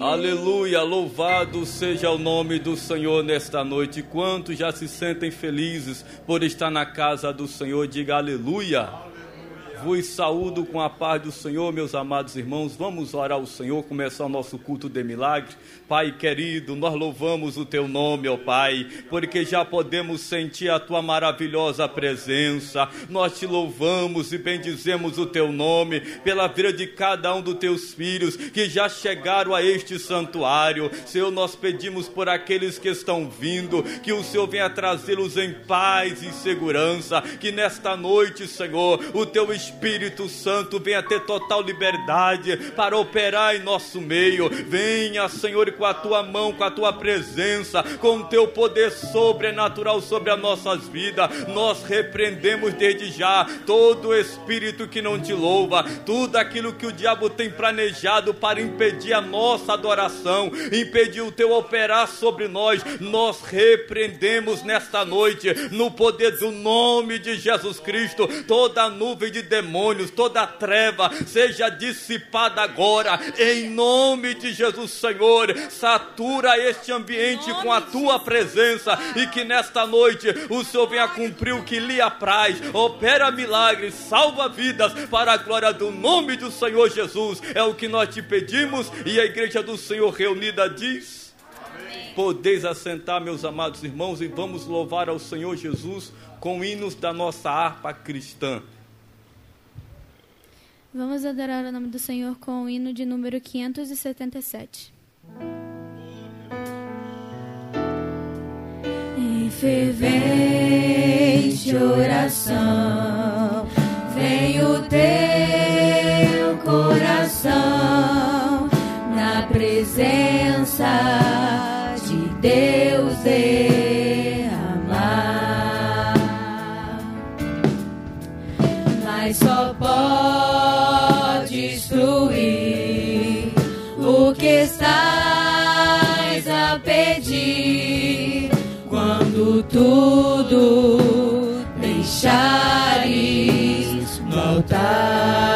Aleluia, louvado seja o nome do Senhor nesta noite. Quantos já se sentem felizes por estar na casa do Senhor? Diga aleluia. Vos saúdo com a paz do Senhor, meus amados irmãos. Vamos orar ao Senhor, começar o nosso culto de milagres. Pai querido, nós louvamos o teu nome, ó Pai, porque já podemos sentir a tua maravilhosa presença. Nós te louvamos e bendizemos o teu nome pela vida de cada um dos teus filhos que já chegaram a este santuário. Senhor, nós pedimos por aqueles que estão vindo, que o Senhor venha trazê-los em paz e segurança, que nesta noite, Senhor, o teu Espírito Espírito Santo venha ter total liberdade para operar em nosso meio. Venha, Senhor, com a tua mão, com a tua presença, com o teu poder sobrenatural sobre as nossas vidas. Nós repreendemos desde já todo espírito que não te louva, tudo aquilo que o diabo tem planejado para impedir a nossa adoração, impedir o teu operar sobre nós. Nós repreendemos nesta noite, no poder do nome de Jesus Cristo, toda nuvem de demônios, toda treva seja dissipada agora, em nome de Jesus, Senhor. Satura este ambiente com a tua presença e que nesta noite o Senhor venha cumprir o que lhe apraz, opera milagres, salva vidas para a glória do nome do Senhor Jesus. É o que nós te pedimos e a igreja do Senhor reunida diz. Podeis assentar, meus amados irmãos, e vamos louvar ao Senhor Jesus com hinos da nossa harpa cristã. Vamos adorar o nome do Senhor com o hino de número 577. Em fervente oração, vem o teu coração na presença de Deus tudo deixares no altar.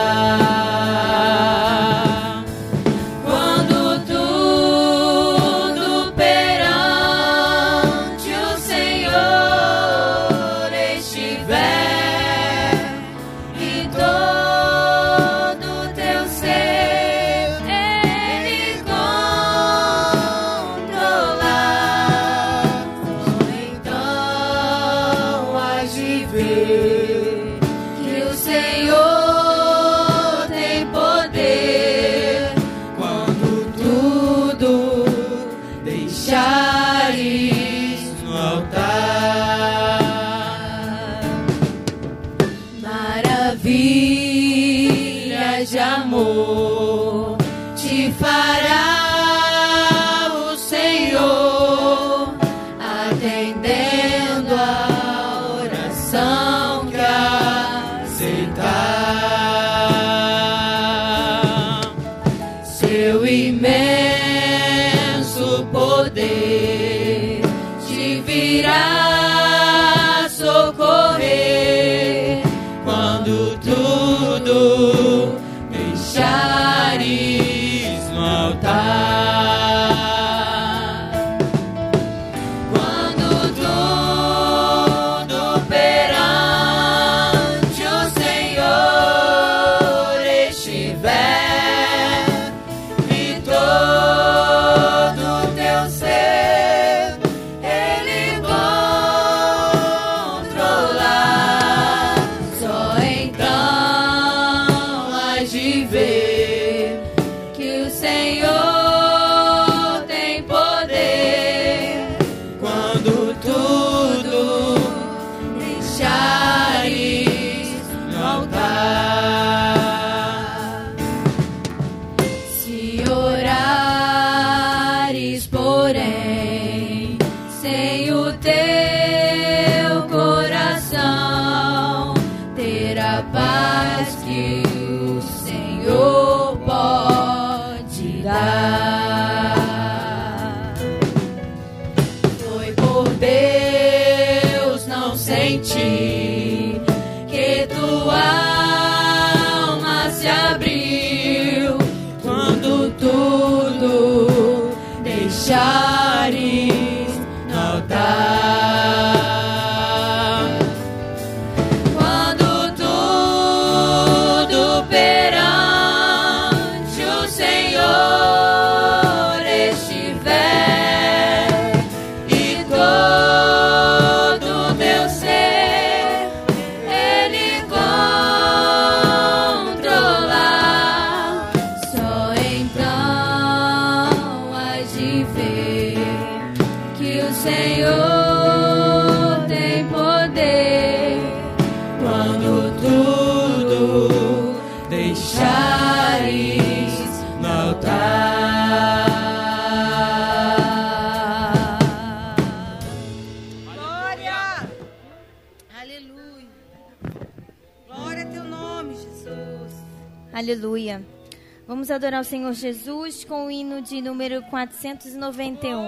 Adorar o Senhor Jesus com o hino de número 491.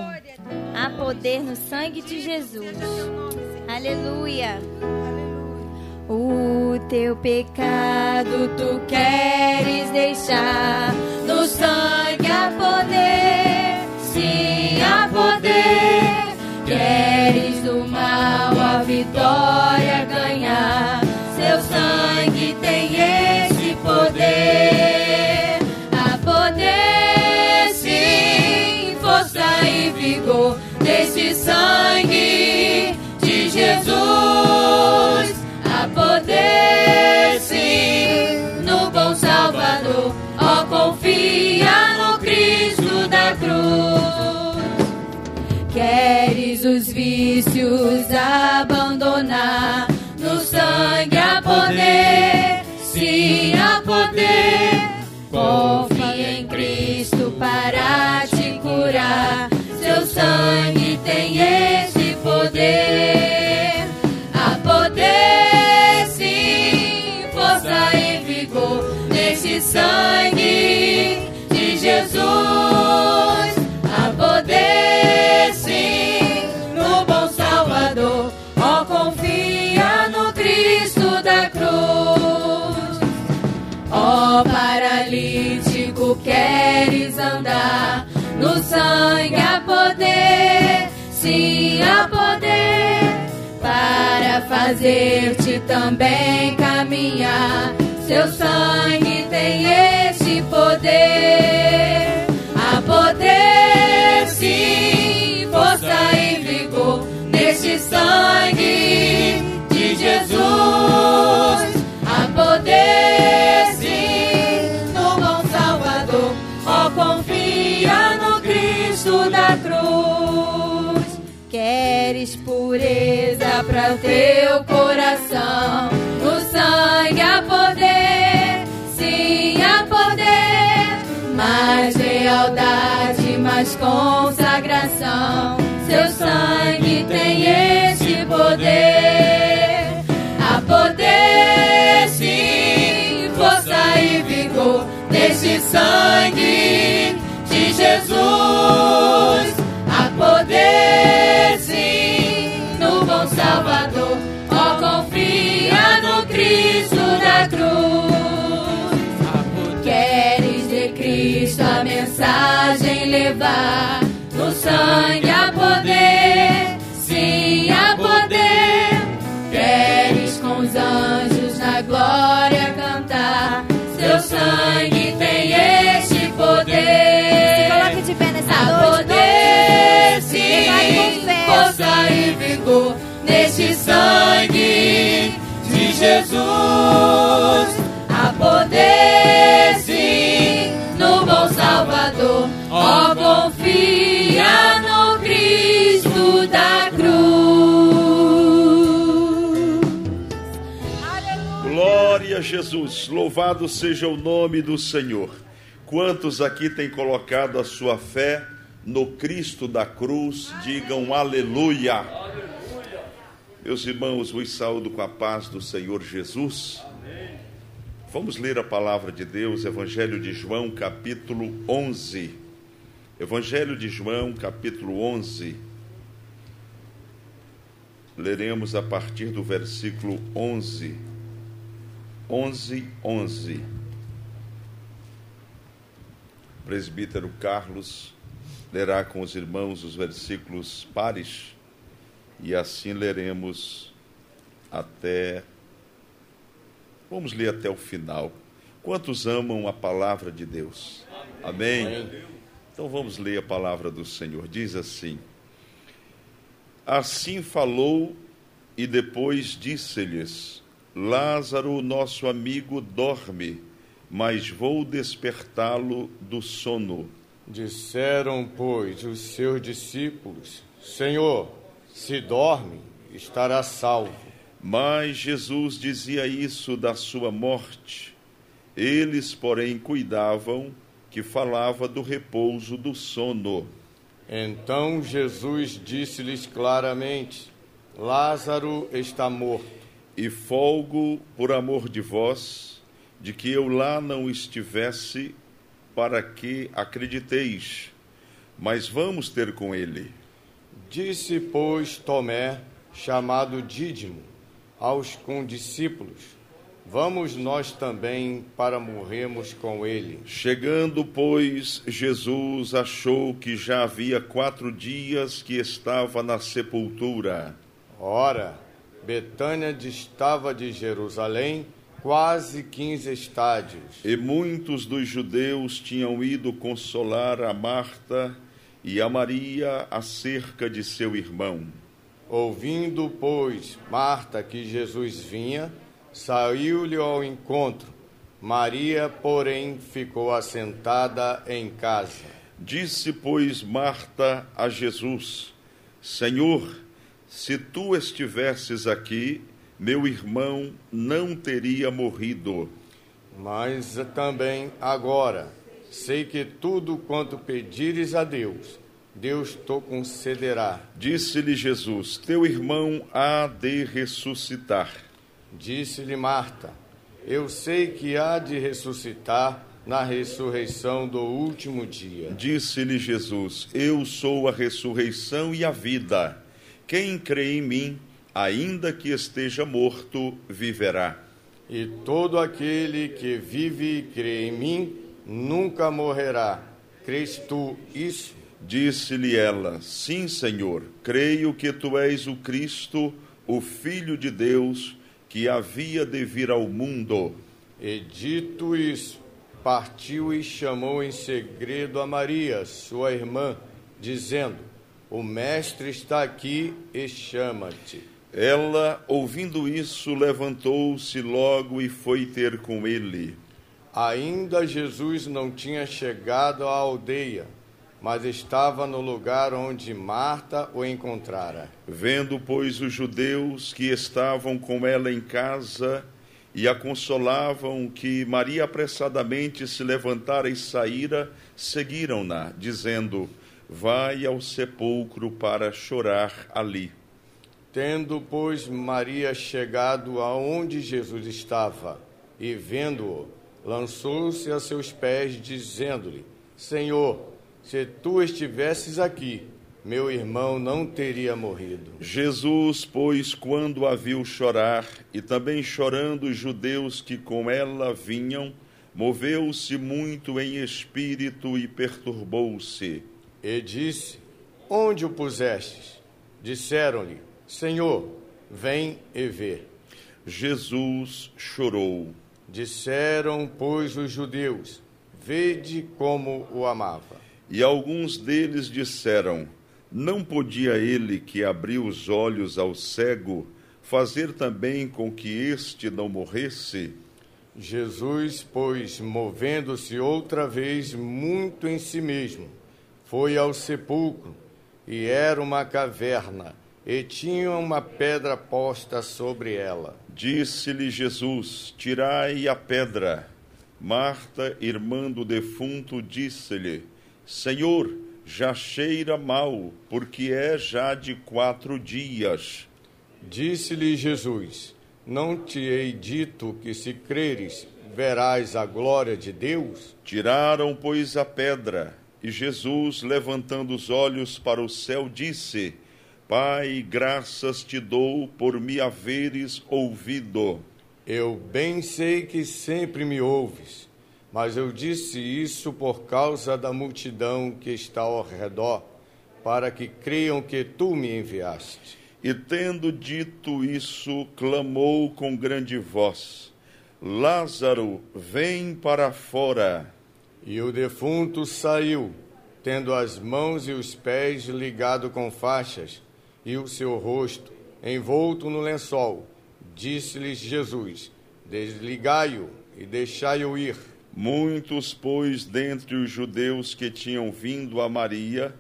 Há poder no sangue de Jesus. Aleluia. O teu pecado tu queres deixar. No sangue há poder, sim, há poder. Queres do mal a vitória os vícios abandonar? No sangue há poder, sim, há poder. Confie em Cristo para te curar. Seu sangue tem esse poder. Paralítico, queres andar no sangue há poder, sim, há poder para fazer-te também caminhar. Seu sangue tem esse poder. Há poder, sim, força e vigor neste sangue de Jesus. Há poder, Queres pureza para teu coração? No sangue há poder, sim, há poder. Mais lealdade, mais consagração. Seu sangue tem esse poder. Há poder, sim, força e vigor neste sangue de Jesus. Há poder, no Cristo da cruz. Queres de Cristo a mensagem levar? No sangue há poder, sim, há poder. Queres com os anjos na glória cantar? Seu sangue tem este poder. Se coloque de pé nessa há noite. poder, sim, força e vigor neste sangue Jesus. Há poder, sim, no bom Salvador. Ó, oh, confia no Cristo da cruz. Glória a Jesus, louvado seja o nome do Senhor. Quantos aqui têm colocado a sua fé no Cristo da cruz, digam aleluia. Meus irmãos, vos saúdo com a paz do Senhor Jesus. Vamos ler a palavra de Deus, Evangelho de João, capítulo 11. Evangelho de João, capítulo 11. Leremos a partir do versículo 11. 11, 11. Presbítero Carlos lerá com os irmãos os versículos pares e assim leremos até. Vamos ler até o final. Quantos amam a palavra de Deus? Amém? Amém. Então vamos ler a palavra do Senhor. Diz assim: Assim falou e depois disse-lhes: Lázaro, nosso amigo, dorme, mas vou despertá-lo do sono. Disseram, pois, os seus discípulos: Senhor, se dorme, estará salvo. Mas Jesus dizia isso da sua morte. Eles, porém, cuidavam que falava do repouso do sono. Então Jesus disse-lhes claramente: Lázaro está morto. E folgo por amor de vós, de que eu lá não estivesse, para que acrediteis. Mas vamos ter com ele. Disse, pois, Tomé, chamado Dídimo, aos condiscípulos: Vamos nós também para morrermos com ele. Chegando, pois, Jesus achou que já havia quatro dias que estava na sepultura. Ora, Betânia distava de Jerusalém quase quinze estádios. E muitos dos judeus tinham ido consolar a Marta e a Maria acerca de seu irmão. Ouvindo, pois, Marta que Jesus vinha, saiu-lhe ao encontro. Maria, porém, ficou assentada em casa. Disse, pois, Marta a Jesus: Senhor, se tu estivesses aqui, meu irmão não teria morrido. Mas também agora sei que tudo quanto pedires a Deus, Deus te concederá. Disse-lhe Jesus: Teu irmão há de ressuscitar. Disse-lhe Marta: Eu sei que há de ressuscitar na ressurreição do último dia. Disse-lhe Jesus: Eu sou a ressurreição e a vida. Quem crê em mim, ainda que esteja morto, viverá. E todo aquele que vive e crê em mim nunca morrerá. Crês tu isso? Disse-lhe ela: Sim, Senhor, creio que tu és o Cristo, o Filho de Deus, que havia de vir ao mundo. E dito isso, partiu e chamou em segredo a Maria, sua irmã, dizendo: O Mestre está aqui e chama-te. Ela, ouvindo isso, levantou-se logo e foi ter com ele. Ainda Jesus não tinha chegado à aldeia, mas estava no lugar onde Marta o encontrara. Vendo, pois, os judeus que estavam com ela em casa e a consolavam que Maria apressadamente se levantara e saíra, seguiram-na, dizendo: Vai ao sepulcro para chorar ali. Tendo, pois, Maria chegado aonde Jesus estava e vendo-o, lançou-se a seus pés, dizendo-lhe: Senhor, se tu estivesses aqui, meu irmão não teria morrido. Jesus, pois, quando a viu chorar, e também chorando os judeus que com ela vinham, moveu-se muito em espírito e perturbou-se. E disse: Onde o pusestes? Disseram-lhe: Senhor, vem e vê. Jesus chorou. Disseram, pois, os judeus: Vede como o amava. E alguns deles disseram: Não podia ele que abriu os olhos ao cego fazer também com que este não morresse? Jesus, pois, movendo-se outra vez muito em si mesmo, foi ao sepulcro, e era uma caverna e tinha uma pedra posta sobre ela. Disse-lhe Jesus: Tirai a pedra. Marta, irmã do defunto, disse-lhe: Senhor, já cheira mal, porque é já de quatro dias. Disse-lhe Jesus: Não te hei dito que se creres, verás a glória de Deus? Tiraram, pois, a pedra, e Jesus, levantando os olhos para o céu, disse: Pai, graças te dou por me haveres ouvido. Eu bem sei que sempre me ouves, Mas eu disse isso por causa da multidão que está ao redor, para que creiam que tu me enviaste. E tendo dito isso, clamou com grande voz: Lázaro, vem para fora. E o defunto saiu, tendo as mãos e os pés ligados com faixas, e o seu rosto envolto no lençol. Disse-lhes Jesus: Desligai-o e deixai-o ir. Muitos, pois, dentre os judeus que tinham vindo a Maria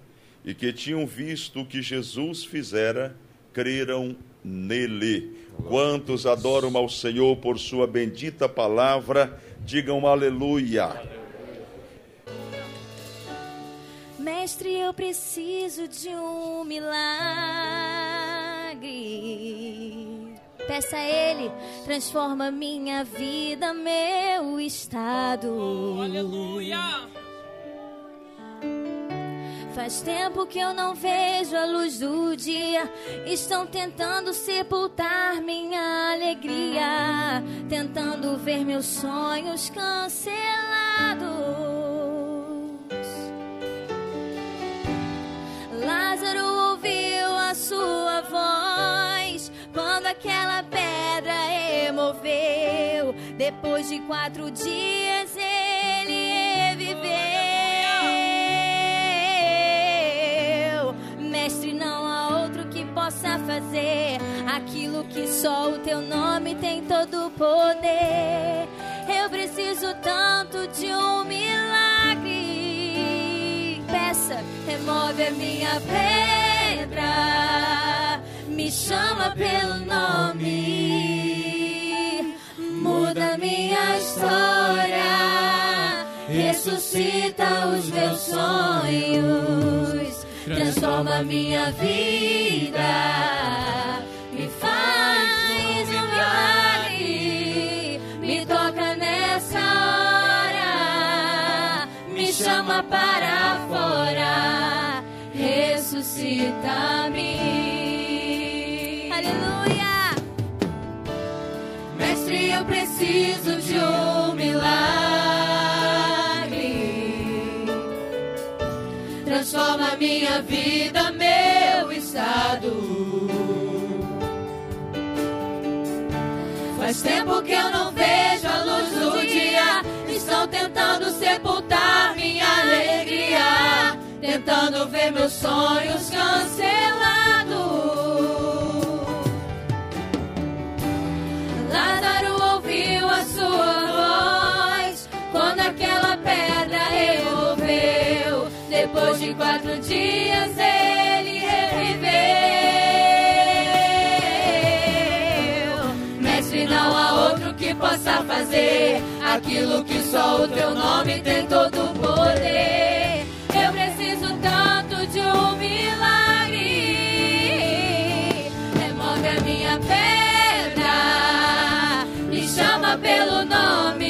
e que tinham visto o que Jesus fizera, creram nele. Quantos adoram ao Senhor por sua bendita palavra, digam aleluia. Mestre, eu preciso de um milagre. Peça a Ele, transforma minha vida, meu estado. Aleluia. Faz tempo que eu não vejo a luz do dia. Estão tentando sepultar minha alegria, tentando ver meus sonhos cancelados. Aquela pedra removeu. Depois de quatro dias ele reviveu. Mestre, não há outro que possa fazer aquilo que só o teu nome tem todo o poder. Eu preciso tanto de um milagre. Peça, remove a minha pedra, chama pelo nome, muda minha história, ressuscita os meus sonhos, transforma minha vida, me faz um me toca nessa hora, me chama para fora, ressuscita-me. Preciso de um milagre. Transforma minha vida, meu estado. Faz tempo que eu não vejo a luz do dia. Estão tentando sepultar minha alegria. Tentando ver meus sonhos cancelados. Depois de quatro dias ele reviveu. Mestre, não há outro que possa fazer aquilo que só o teu nome tem todo o poder. Eu preciso tanto de um milagre. Remove a minha pedra, me chama pelo nome,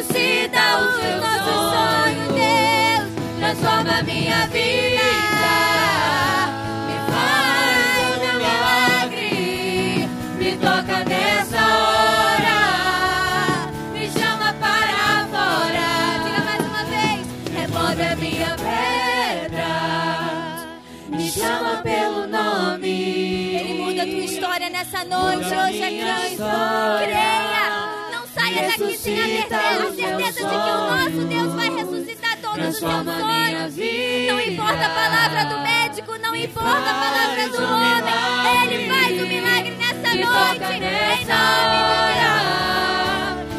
ressuscita os meus sonhos, Deus, transforma minha vida. Me faz um milagre, me toca nessa hora, me chama para fora. Diga mais uma vez, remove a minha pedra, me chama pelo nome. Ele muda a tua história nessa noite, hoje é Cristo, Creia. Saia daqui sem a certeza, a certeza de que o nosso Deus vai ressuscitar todos os seus sonhos. Não importa a palavra do médico, não importa a palavra do homem. Ele faz o milagre nessa noite. Em nome de Deus.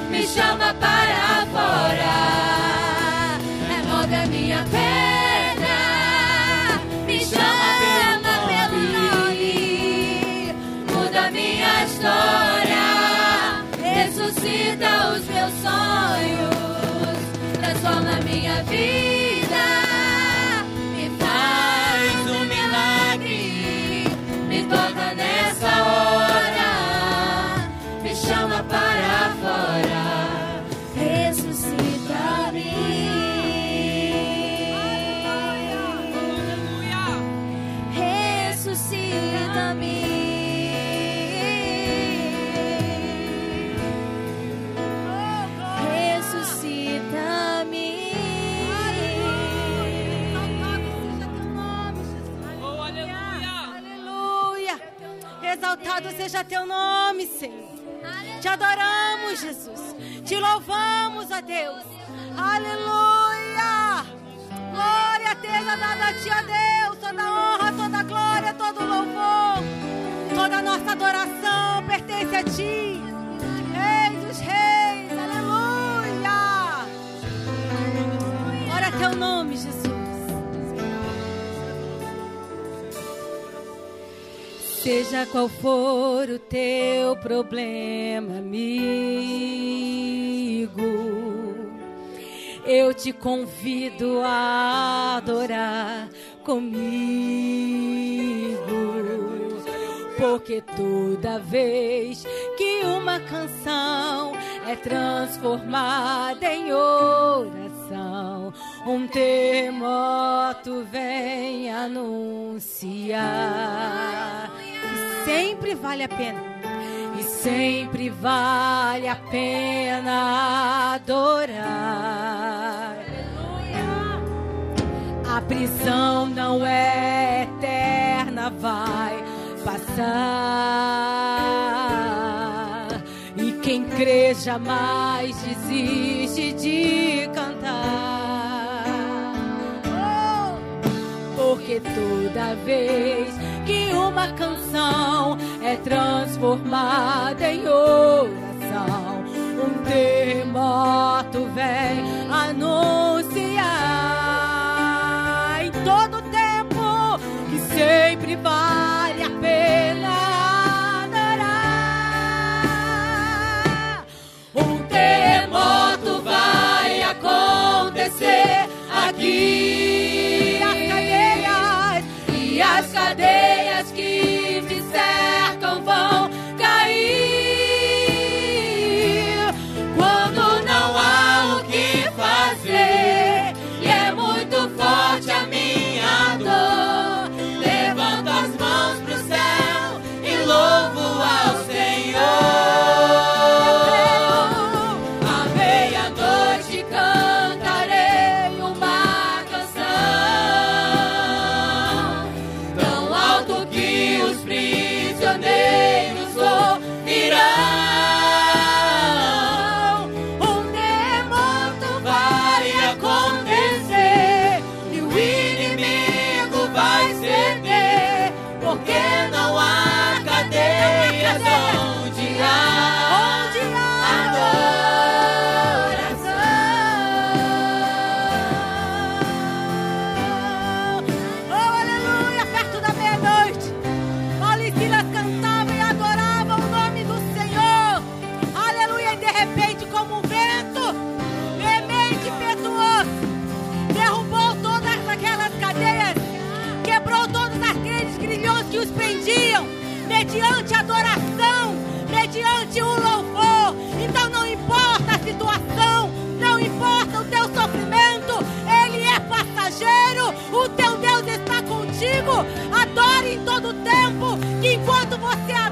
Me chama para Transforma minha vida. Exaltado seja teu nome, Senhor. Te adoramos, Jesus. Te louvamos, ó Deus. Aleluia. Glória seja dada a ti, ó Deus. Toda honra, toda glória, todo louvor. Toda nossa adoração pertence a ti. Rei dos reis. Seja qual for o teu problema, amigo, eu te convido a adorar comigo, porque toda vez que uma canção é transformada em oração, um terremoto vem anunciar sempre vale a pena. E sempre vale a pena adorar. A prisão não é eterna, vai passar. E quem crê jamais desiste de cantar. Porque toda vez que uma canção é transformada em oração, um terremoto vem Adore em todo tempo, que enquanto você adora,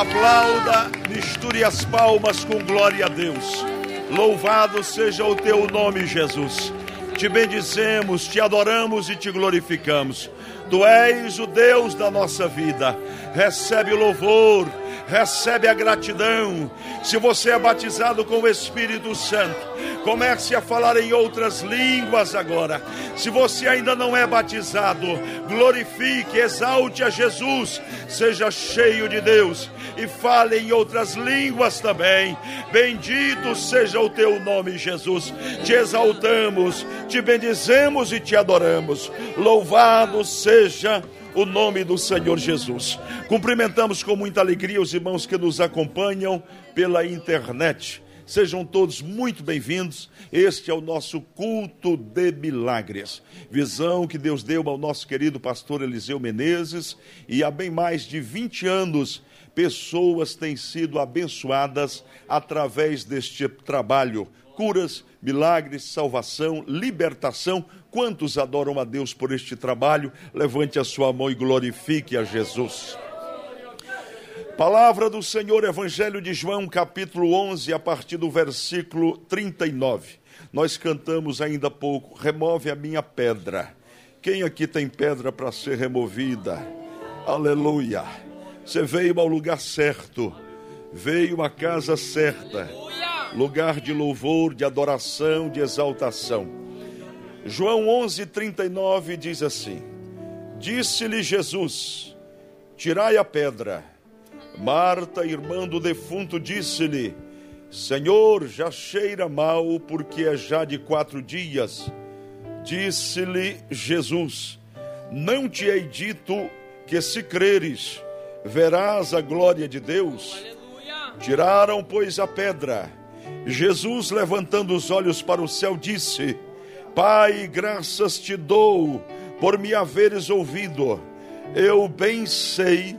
Aplauda, misture as palmas com glória a Deus. Louvado seja o teu nome, Jesus. Te bendizemos, te adoramos e te glorificamos. Tu és o Deus da nossa vida. Recebe o louvor, recebe a gratidão. Se você é batizado com o Espírito Santo, comece a falar em outras línguas agora. Se você ainda não é batizado, glorifique, exalte a Jesus, seja cheio de Deus e fale em outras línguas também. Bendito seja o teu nome, Jesus. Te exaltamos, te bendizemos e te adoramos. Louvado seja o nome do Senhor Jesus. Cumprimentamos com muita alegria os irmãos que nos acompanham pela internet. Sejam todos muito bem-vindos. Este é o nosso culto de milagres. Visão que Deus deu ao nosso querido pastor Eliseu Menezes e há bem mais de 20 anos pessoas têm sido abençoadas através deste trabalho. Curas, milagres, salvação, libertação. Quantos adoram a Deus por este trabalho? Levante a sua mão e glorifique a Jesus. Palavra do Senhor, Evangelho de João, capítulo 11, a partir do versículo 39. Nós cantamos ainda há pouco: remove a minha pedra. Quem aqui tem pedra para ser removida? Aleluia. Você veio ao lugar certo, veio à casa certa, lugar de louvor, de adoração, de exaltação. João 11, 39 diz assim: Disse-lhe Jesus: Tirai a pedra. Marta, irmã do defunto, disse-lhe: Senhor, já cheira mal, porque é já de quatro dias. Disse-lhe Jesus: Não te hei dito que se creres, verás a glória de Deus. Tiraram, pois, a pedra. Jesus, levantando os olhos para o céu, disse: Pai, graças te dou por me haveres ouvido. Eu bem sei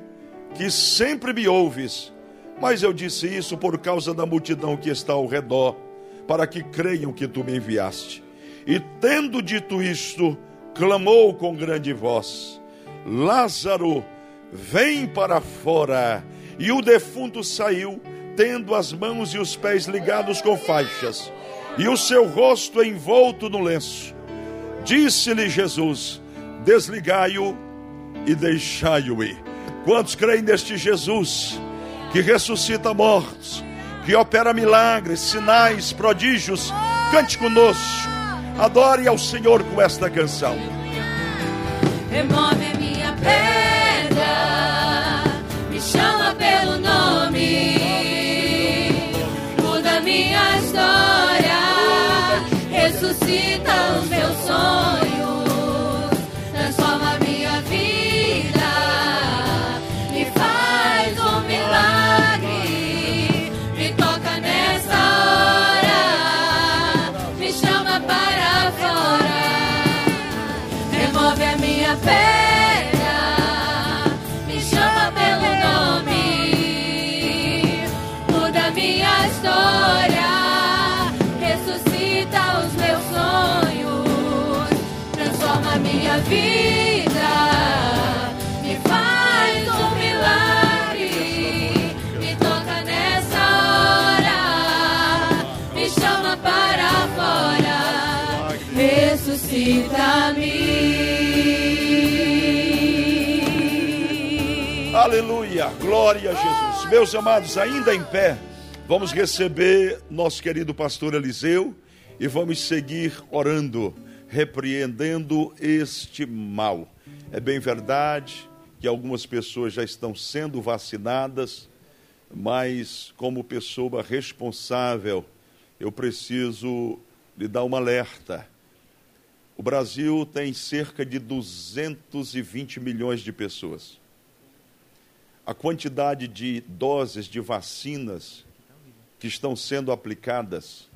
que sempre me ouves, mas eu disse isso por causa da multidão que está ao redor, para que creiam que tu me enviaste. E tendo dito isto, clamou com grande voz: Lázaro, vem para fora. E o defunto saiu, tendo as mãos e os pés ligados com faixas, e o seu rosto envolto no lenço. Disse-lhe Jesus: Desligai-o e deixai-o ir. Quantos creem neste Jesus que ressuscita mortos, que opera milagres, sinais, prodígios? Cante conosco, adore ao Senhor com esta canção. Remove minha pedra, Aleluia, glória a Jesus. Meus amados, ainda em pé, vamos receber nosso querido pastor Eliseu e vamos seguir orando, repreendendo este mal. É bem verdade que algumas pessoas já estão sendo vacinadas, mas como pessoa responsável, eu preciso lhe dar um alerta. O Brasil tem cerca de 220 milhões de pessoas a quantidade de doses de vacinas que estão sendo aplicadas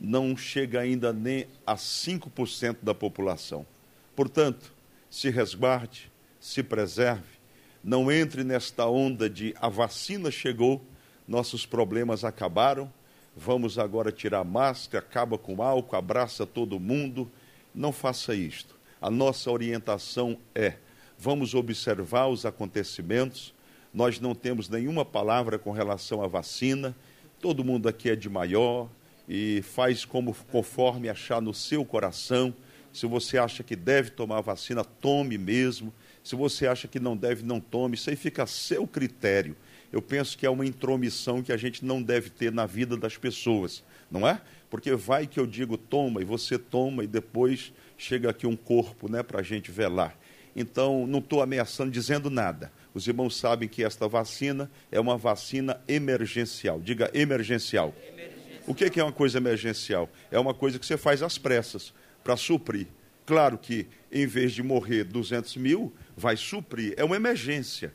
não chega ainda nem a 5% da população. Portanto, se resguarde, se preserve, não entre nesta onda de a vacina chegou, nossos problemas acabaram, vamos agora tirar máscara, acaba com álcool, abraça todo mundo. Não faça isto. A nossa orientação é: vamos observar os acontecimentos, nós não temos nenhuma palavra com relação à vacina. Todo mundo aqui é de maior e faz como conforme achar no seu coração. Se você acha que deve tomar vacina, tome mesmo. Se você acha que não deve, não tome. Isso aí fica a seu critério. Eu penso que é uma intromissão que a gente não deve ter na vida das pessoas, não é? Porque vai que eu digo toma e você toma e depois chega aqui um corpo né, para a gente velar. Então, não estou ameaçando, dizendo nada. Os irmãos sabem que esta vacina é uma vacina emergencial. Diga emergencial. emergencial. O que é uma coisa emergencial? É uma coisa que você faz às pressas, para suprir. Claro que, em vez de morrer 200 mil, vai suprir. É uma emergência,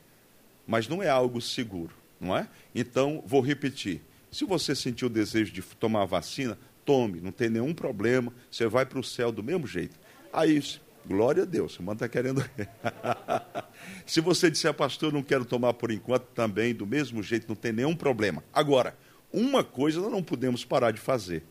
mas não é algo seguro, não é? Então, vou repetir. Se você sentiu o desejo de tomar a vacina, tome, não tem nenhum problema, você vai para o céu do mesmo jeito. Aí, Glória a Deus, o irmão está querendo. Se você disser, pastor, não quero tomar por enquanto, também, do mesmo jeito, não tem nenhum problema. Agora, uma coisa nós não podemos parar de fazer: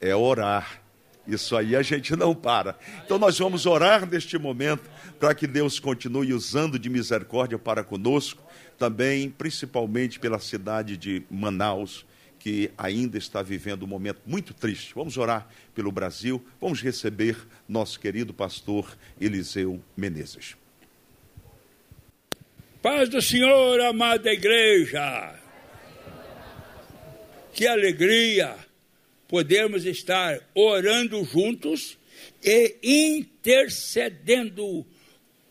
é orar. Isso aí a gente não para. Então nós vamos orar neste momento para que Deus continue usando de misericórdia para conosco, também, principalmente pela cidade de Manaus que ainda está vivendo um momento muito triste. Vamos orar pelo Brasil, vamos receber nosso querido pastor Eliseu Menezes. Paz do Senhor, amada igreja. Que alegria podermos estar orando juntos e intercedendo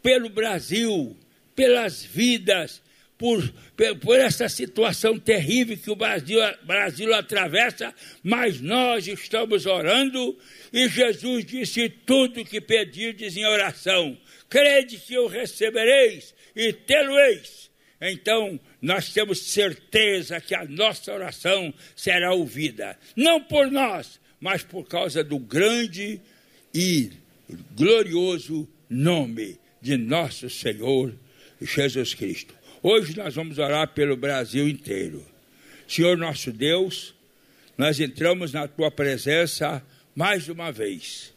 pelo Brasil, pelas vidas por, por essa situação terrível que o Brasil, Brasil atravessa, mas nós estamos orando e Jesus disse: tudo que pedirdes em oração, crede que eu recebereis e tê-lo-eis. Então, nós temos certeza que a nossa oração será ouvida, não por nós, mas por causa do grande e glorioso nome de nosso Senhor Jesus Cristo. Hoje nós vamos orar pelo Brasil inteiro. Senhor nosso Deus, nós entramos na tua presença mais uma vez,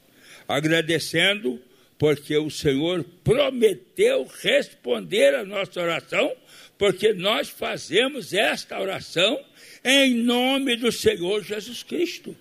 agradecendo porque o Senhor prometeu responder a nossa oração, porque nós fazemos esta oração em nome do Senhor Jesus Cristo.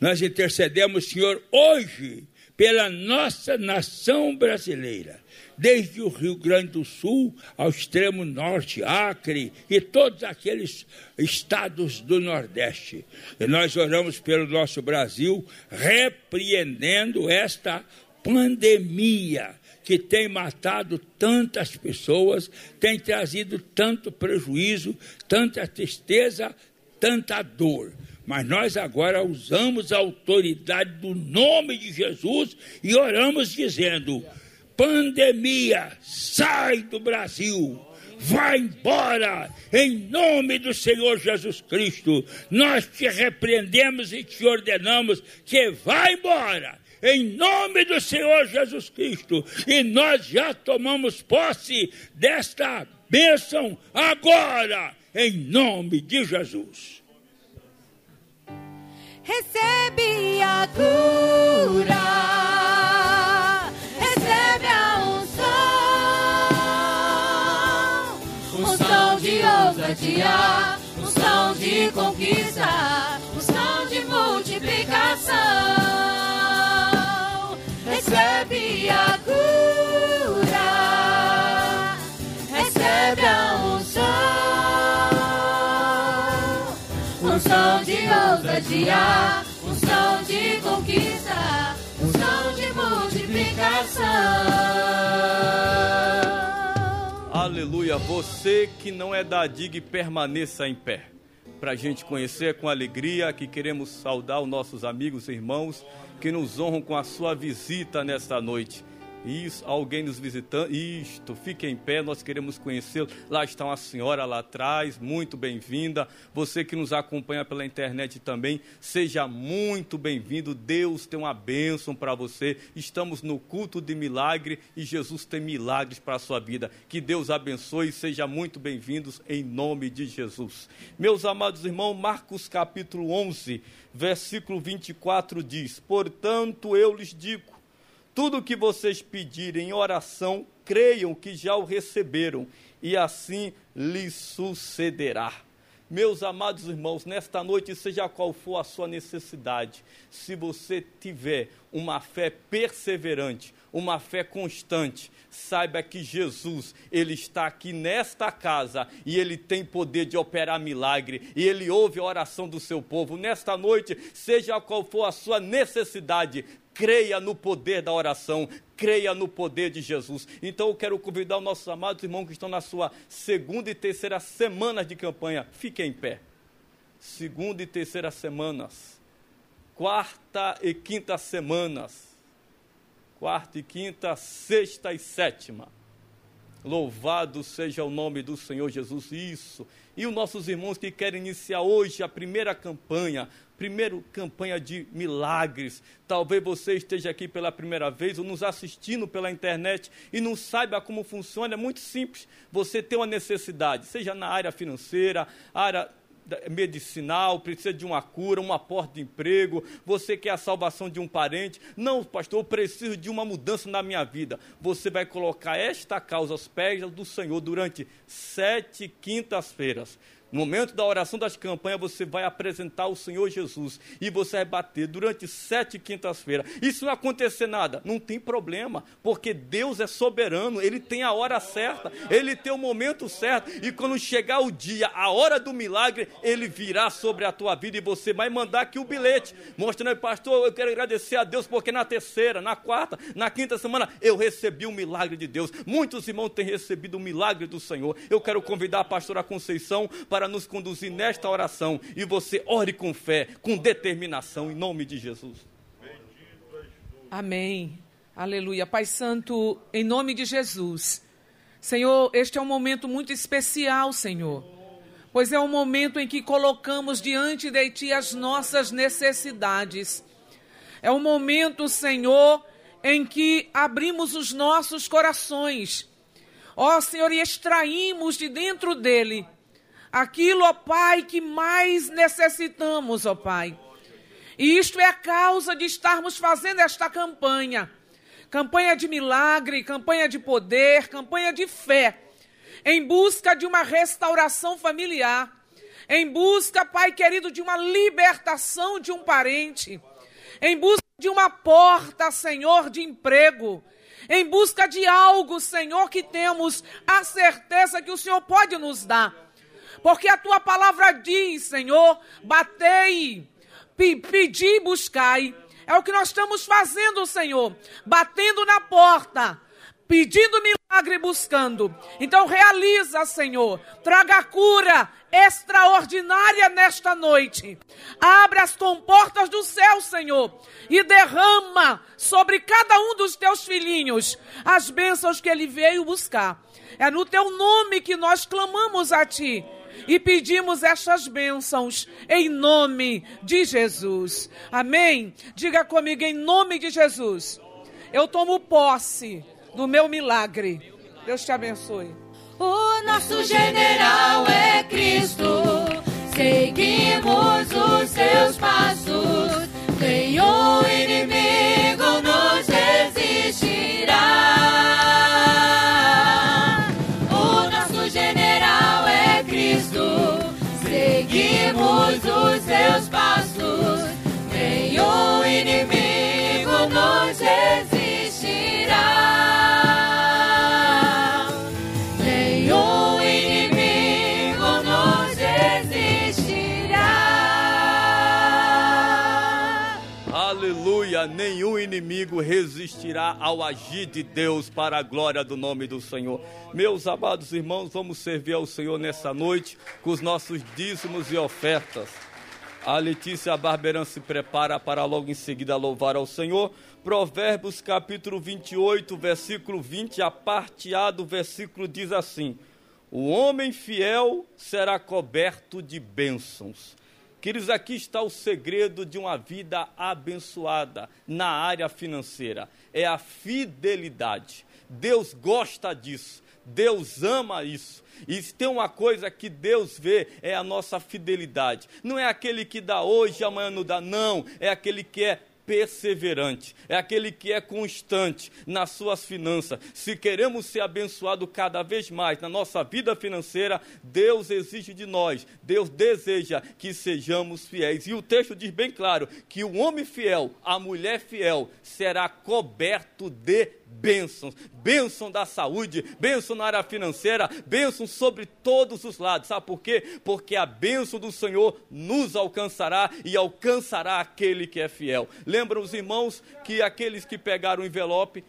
Nós intercedemos, Senhor, hoje pela nossa nação brasileira desde o Rio Grande do Sul ao extremo norte, Acre e todos aqueles estados do Nordeste. E nós oramos pelo nosso Brasil, repreendendo esta pandemia que tem matado tantas pessoas, tem trazido tanto prejuízo, tanta tristeza, tanta dor. Mas nós agora usamos a autoridade do nome de Jesus e oramos dizendo: pandemia, sai do Brasil. Vai embora, em nome do Senhor Jesus Cristo. Nós te repreendemos e te ordenamos que vá embora, em nome do Senhor Jesus Cristo. E nós já tomamos posse desta bênção agora, em nome de Jesus. Recebe a cura. Ousadia, unção de conquista, unção de multiplicação. Recebe a cura, recebe a unção, unção de ousadia, unção de conquista, unção de multiplicação. Aleluia. Você que não é da DIG, permaneça em pé. Para a gente conhecer com alegria, que queremos saudar os nossos amigos e irmãos que nos honram com a sua visita nesta noite. Isso, alguém nos visitando. Isto, fique em pé, nós queremos conhecê-lo. Lá está uma senhora lá atrás, muito bem-vinda. Você que nos acompanha pela internet também, seja muito bem-vindo. Deus tem uma bênção para você. Estamos no culto de milagre e Jesus tem milagres para a sua vida. Que Deus abençoe seja muito bem-vindos em nome de Jesus. Meus amados irmãos, Marcos capítulo 11, versículo 24 diz: Portanto, eu lhes digo tudo o que vocês pedirem em oração, creiam que já o receberam, e assim lhes sucederá. Meus amados irmãos, nesta noite, seja qual for a sua necessidade, se você tiver uma fé perseverante, uma fé constante, saiba que Jesus, ele está aqui nesta casa e ele tem poder de operar milagre e ele ouve a oração do seu povo. Nesta noite, seja qual for a sua necessidade, creia no poder da oração, creia no poder de Jesus. Então eu quero convidar os nossos amados irmãos que estão na sua segunda e terceira semanas de campanha, fiquem em pé. Segunda e terceira semanas, quarta e quinta semanas, quarta e quinta, sexta e sétima. Louvado seja o nome do Senhor Jesus. Isso. E os nossos irmãos que querem iniciar hoje a primeira campanha, primeira campanha de milagres. Talvez você esteja aqui pela primeira vez ou nos assistindo pela internet e não saiba como funciona. É muito simples. Você tem uma necessidade, seja na área financeira, área medicinal, precisa de uma cura, uma porta de emprego, você quer a salvação de um parente. Não, pastor, eu preciso de uma mudança na minha vida. Você vai colocar esta causa aos pés do Senhor durante sete quintas-feiras. No momento da oração das campanhas, você vai apresentar o Senhor Jesus e você vai bater durante sete quintas-feiras. Se não acontecer nada, não tem problema, porque Deus é soberano, Ele tem a hora certa, Ele tem o momento certo, e quando chegar o dia, a hora do milagre, Ele virá sobre a tua vida e você vai mandar aqui o bilhete, mostrando, pastor, eu quero agradecer a Deus, porque na terceira, na quarta, na quinta semana, eu recebi o milagre de Deus. Muitos irmãos têm recebido o milagre do Senhor. Eu quero convidar a pastora Conceição para nos conduzir nesta oração e você ore com fé, com determinação, em nome de Jesus. Amém. Aleluia. Pai Santo, em nome de Jesus. Senhor, este é um momento muito especial, Senhor, pois é um momento em que colocamos diante de Ti as nossas necessidades. É um momento, Senhor, em que abrimos os nossos corações. Ó Senhor, e extraímos de dentro dele aquilo, ó Pai, que mais necessitamos, ó Pai. E isto é a causa de estarmos fazendo esta campanha. Campanha de milagre, campanha de poder, campanha de fé. Em busca de uma restauração familiar. Em busca, Pai querido, de uma libertação de um parente. Em busca de uma porta, Senhor, de emprego. Em busca de algo, Senhor, que temos a certeza que o Senhor pode nos dar. Porque a tua palavra diz, Senhor, batei, pedi buscai. É o que nós estamos fazendo, Senhor. Batendo na porta, pedindo milagre buscando. Então realiza, Senhor. Traga cura extraordinária nesta noite. Abre as comportas do céu, Senhor, e derrama sobre cada um dos teus filhinhos as bênçãos que ele veio buscar. É no teu nome que nós clamamos a ti e pedimos estas bênçãos em nome de Jesus. Amém? Diga comigo em nome de Jesus. Eu tomo posse do meu milagre. Deus te abençoe. O nosso general é Cristo. Seguimos os seus passos. Nenhum inimigo nos resistirá. Inimigo resistirá ao agir de Deus para a glória do nome do Senhor. Meus amados irmãos, vamos servir ao Senhor nessa noite com os nossos dízimos e ofertas. A Letícia Barberan se prepara para logo em seguida louvar ao Senhor. Provérbios capítulo 28, versículo 20, a parte A do versículo diz assim: O homem fiel será coberto de bênçãos. Queridos, aqui está o segredo de uma vida abençoada na área financeira: é a fidelidade. Deus gosta disso, Deus ama isso. E se tem uma coisa que Deus vê, é a nossa fidelidade. Não é aquele que dá hoje amanhã não dá, não. É aquele que é perseverante, é aquele que é constante nas suas finanças. Se queremos ser abençoados cada vez mais na nossa vida financeira, Deus exige de nós, Deus deseja que sejamos fiéis. E o texto diz bem claro que o homem fiel, a mulher fiel, será coberto de bênçãos, bênção da saúde, bênção na área financeira, bênção sobre todos os lados. Sabe por quê? Porque a bênção do Senhor nos alcançará e alcançará aquele que é fiel. Lembram os irmãos que aqueles que pegaram o envelope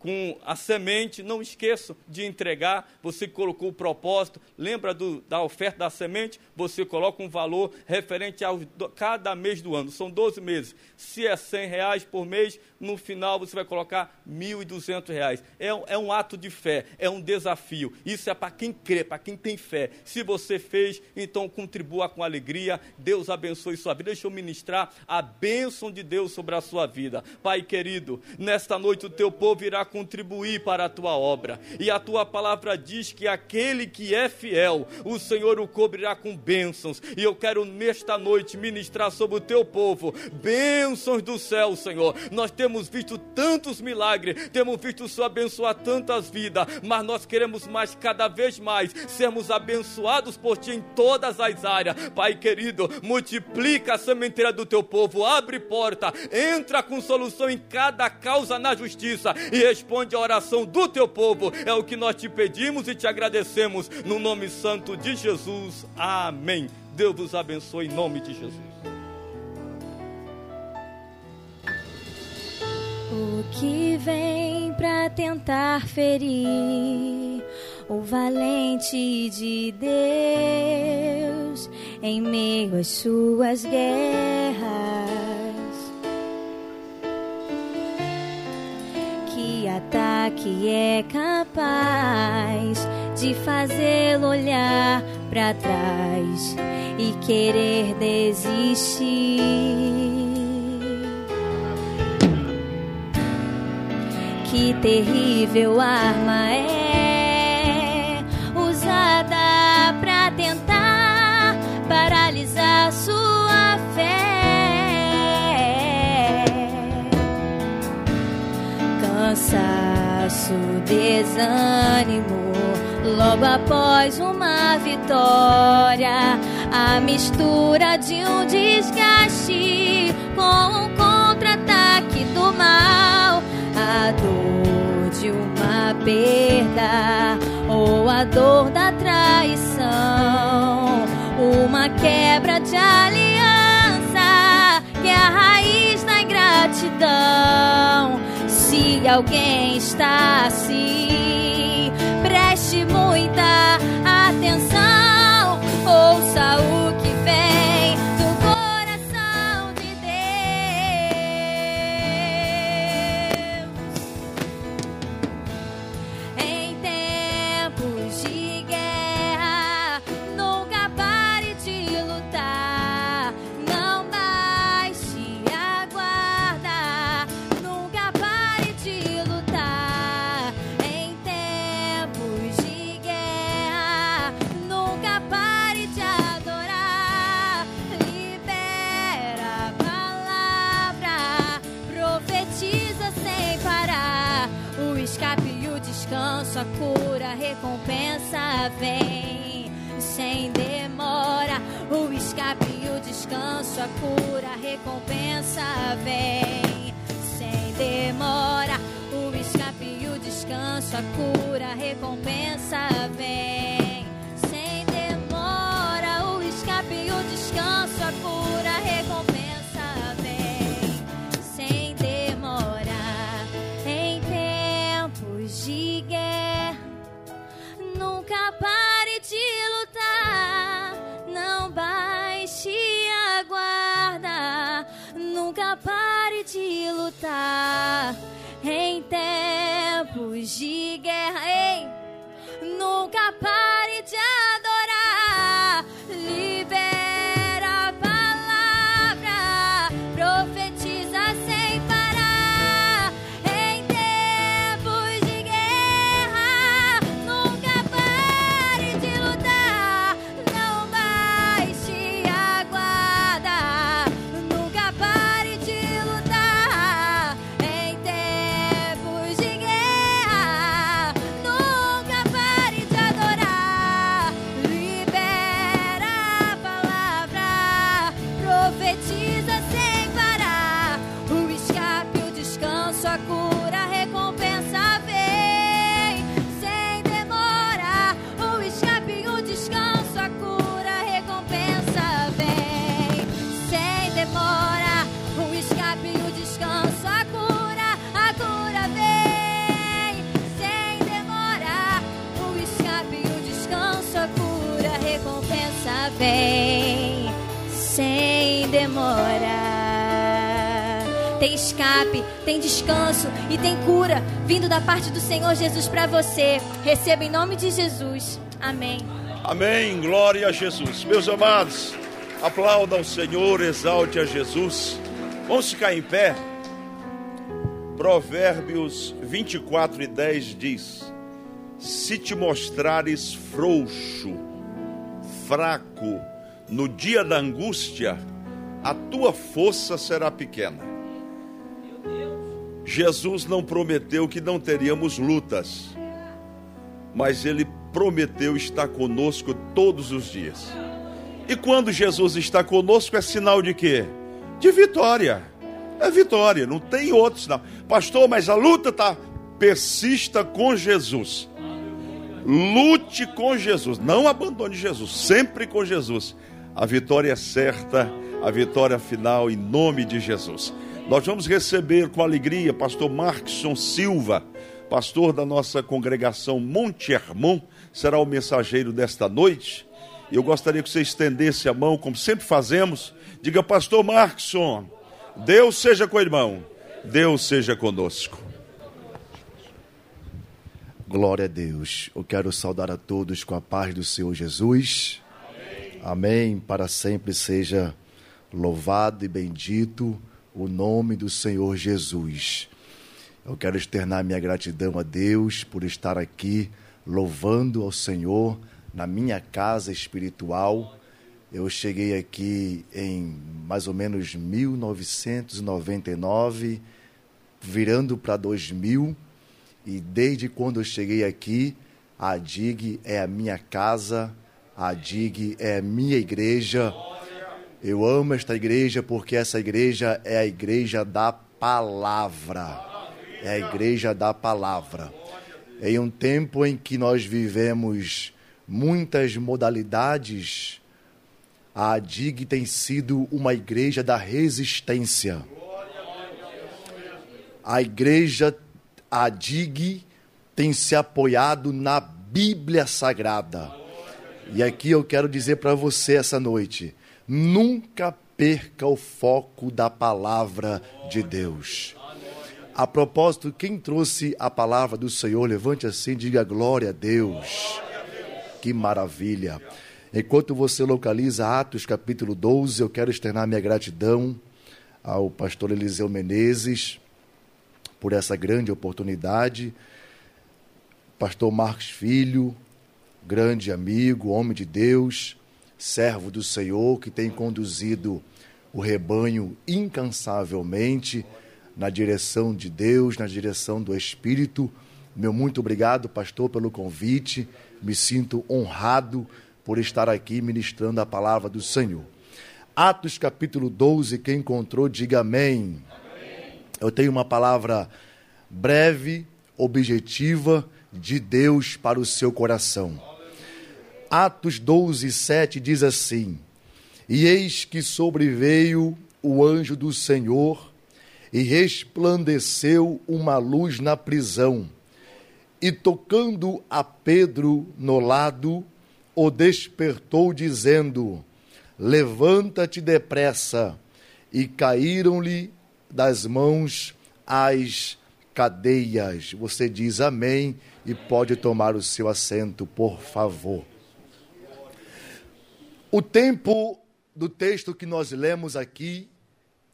com a semente, não esqueça de entregar. Você colocou o propósito, lembra do, da oferta da semente? Você coloca um valor referente a cada mês do ano. São 12 meses. Se é 100 reais por mês, no final você vai colocar 1.200 reais. É, é um ato de fé, é um desafio. Isso é para quem crê, para quem tem fé. Se você fez, então contribua com alegria. Deus abençoe sua vida. Deixa eu ministrar a bênção de Deus sobre a sua vida. Pai querido, nesta noite o teu povo irá contribuir para a tua obra. E a tua palavra diz que aquele que é fiel, o Senhor o cobrirá com bênçãos. E eu quero nesta noite ministrar sobre o teu povo bênçãos do céu, Senhor. Nós temos visto tantos milagres, temos visto o Senhor abençoar tantas vidas, mas nós queremos mais, cada vez mais, sermos abençoados por Ti em todas as áreas. Pai querido, multiplica a sementeira do teu povo, abre porta, entra com solução em cada causa na justiça e responde a oração do teu povo. É o que nós te pedimos e te agradecemos no nome santo de Jesus. Amém. Deus vos abençoe em nome de Jesus. O que vem para tentar ferir o valente de Deus em meio às suas guerras? Ataque é capaz de fazê-lo olhar para trás e querer desistir. Que terrível arma é usada para tentar paralisar sua Cansaço, desânimo, logo após uma vitória, a mistura de um desgaste com um contra-ataque do mal, a dor de uma perda ou a dor da traição, alguém está assim, preste muita atenção, recompensa vem sem demora. O escape o descanso, a cura, a recompensa vem sem demora. O escape o descanso, a cura, a recompensa vem em tempos de guerra. Ei, nunca pare de escape, tem descanso e tem cura vindo da parte do Senhor Jesus para você. Receba em nome de Jesus. Amém. Amém, glória a Jesus. Meus amados, aplaudam o Senhor, exalte a Jesus. Vamos ficar em pé. Provérbios 24 e 10 diz: Se te mostrares frouxo, fraco, no dia da angústia, a tua força será pequena. Jesus não prometeu que não teríamos lutas, mas ele prometeu estar conosco todos os dias. E quando Jesus está conosco é sinal de quê? De vitória. É vitória, não tem outro sinal. Pastor, mas a luta está. Persista com Jesus. Lute com Jesus. Não abandone Jesus. Sempre com Jesus. A vitória é certa. A vitória final em nome de Jesus. Nós vamos receber com alegria pastor Markson Silva, pastor da nossa congregação Monte Hermon, será o mensageiro desta noite. Eu gostaria que você estendesse a mão, como sempre fazemos. Diga, pastor Markson, Deus seja com o irmão, Deus seja conosco. Glória a Deus. Eu quero saudar a todos com a paz do Senhor Jesus. Amém. Amém. Para sempre seja louvado e bendito o nome do Senhor Jesus. Eu quero externar minha gratidão a Deus por estar aqui louvando ao Senhor na minha casa espiritual. Eu cheguei aqui em mais ou menos 1999, virando para 2000, e desde quando eu cheguei aqui, a DIG é a minha casa, a DIG é a minha igreja. Eu amo esta igreja porque essa igreja é a igreja da palavra. É a igreja da palavra. Em um tempo em que nós vivemos muitas modalidades, a DIG tem sido uma igreja da resistência. A igreja, a DIG, tem se apoiado na Bíblia Sagrada. E aqui eu quero dizer para você essa noite: nunca perca o foco da palavra de Deus. A propósito, quem trouxe a palavra do Senhor, levante assim e diga glória a Deus. Que maravilha. Enquanto você localiza Atos capítulo 12, eu quero externar minha gratidão ao pastor Eliseu Menezes por essa grande oportunidade. Pastor Marcos Filho, grande amigo, homem de Deus, servo do Senhor, que tem conduzido o rebanho incansavelmente na direção de Deus, na direção do Espírito. Meu muito obrigado, pastor, pelo convite. Me sinto honrado por estar aqui ministrando a palavra do Senhor. Atos capítulo 12, quem encontrou, diga amém. amém. Eu tenho uma palavra breve, objetiva de Deus para o seu coração. Atos 12, 7 diz assim: E eis que sobreveio o anjo do Senhor e resplandeceu uma luz na prisão. E tocando a Pedro no lado, o despertou, dizendo: Levanta-te depressa. e caíram-lhe das mãos as cadeias. Você diz amém e pode tomar o seu assento, por favor. O tempo do texto que nós lemos aqui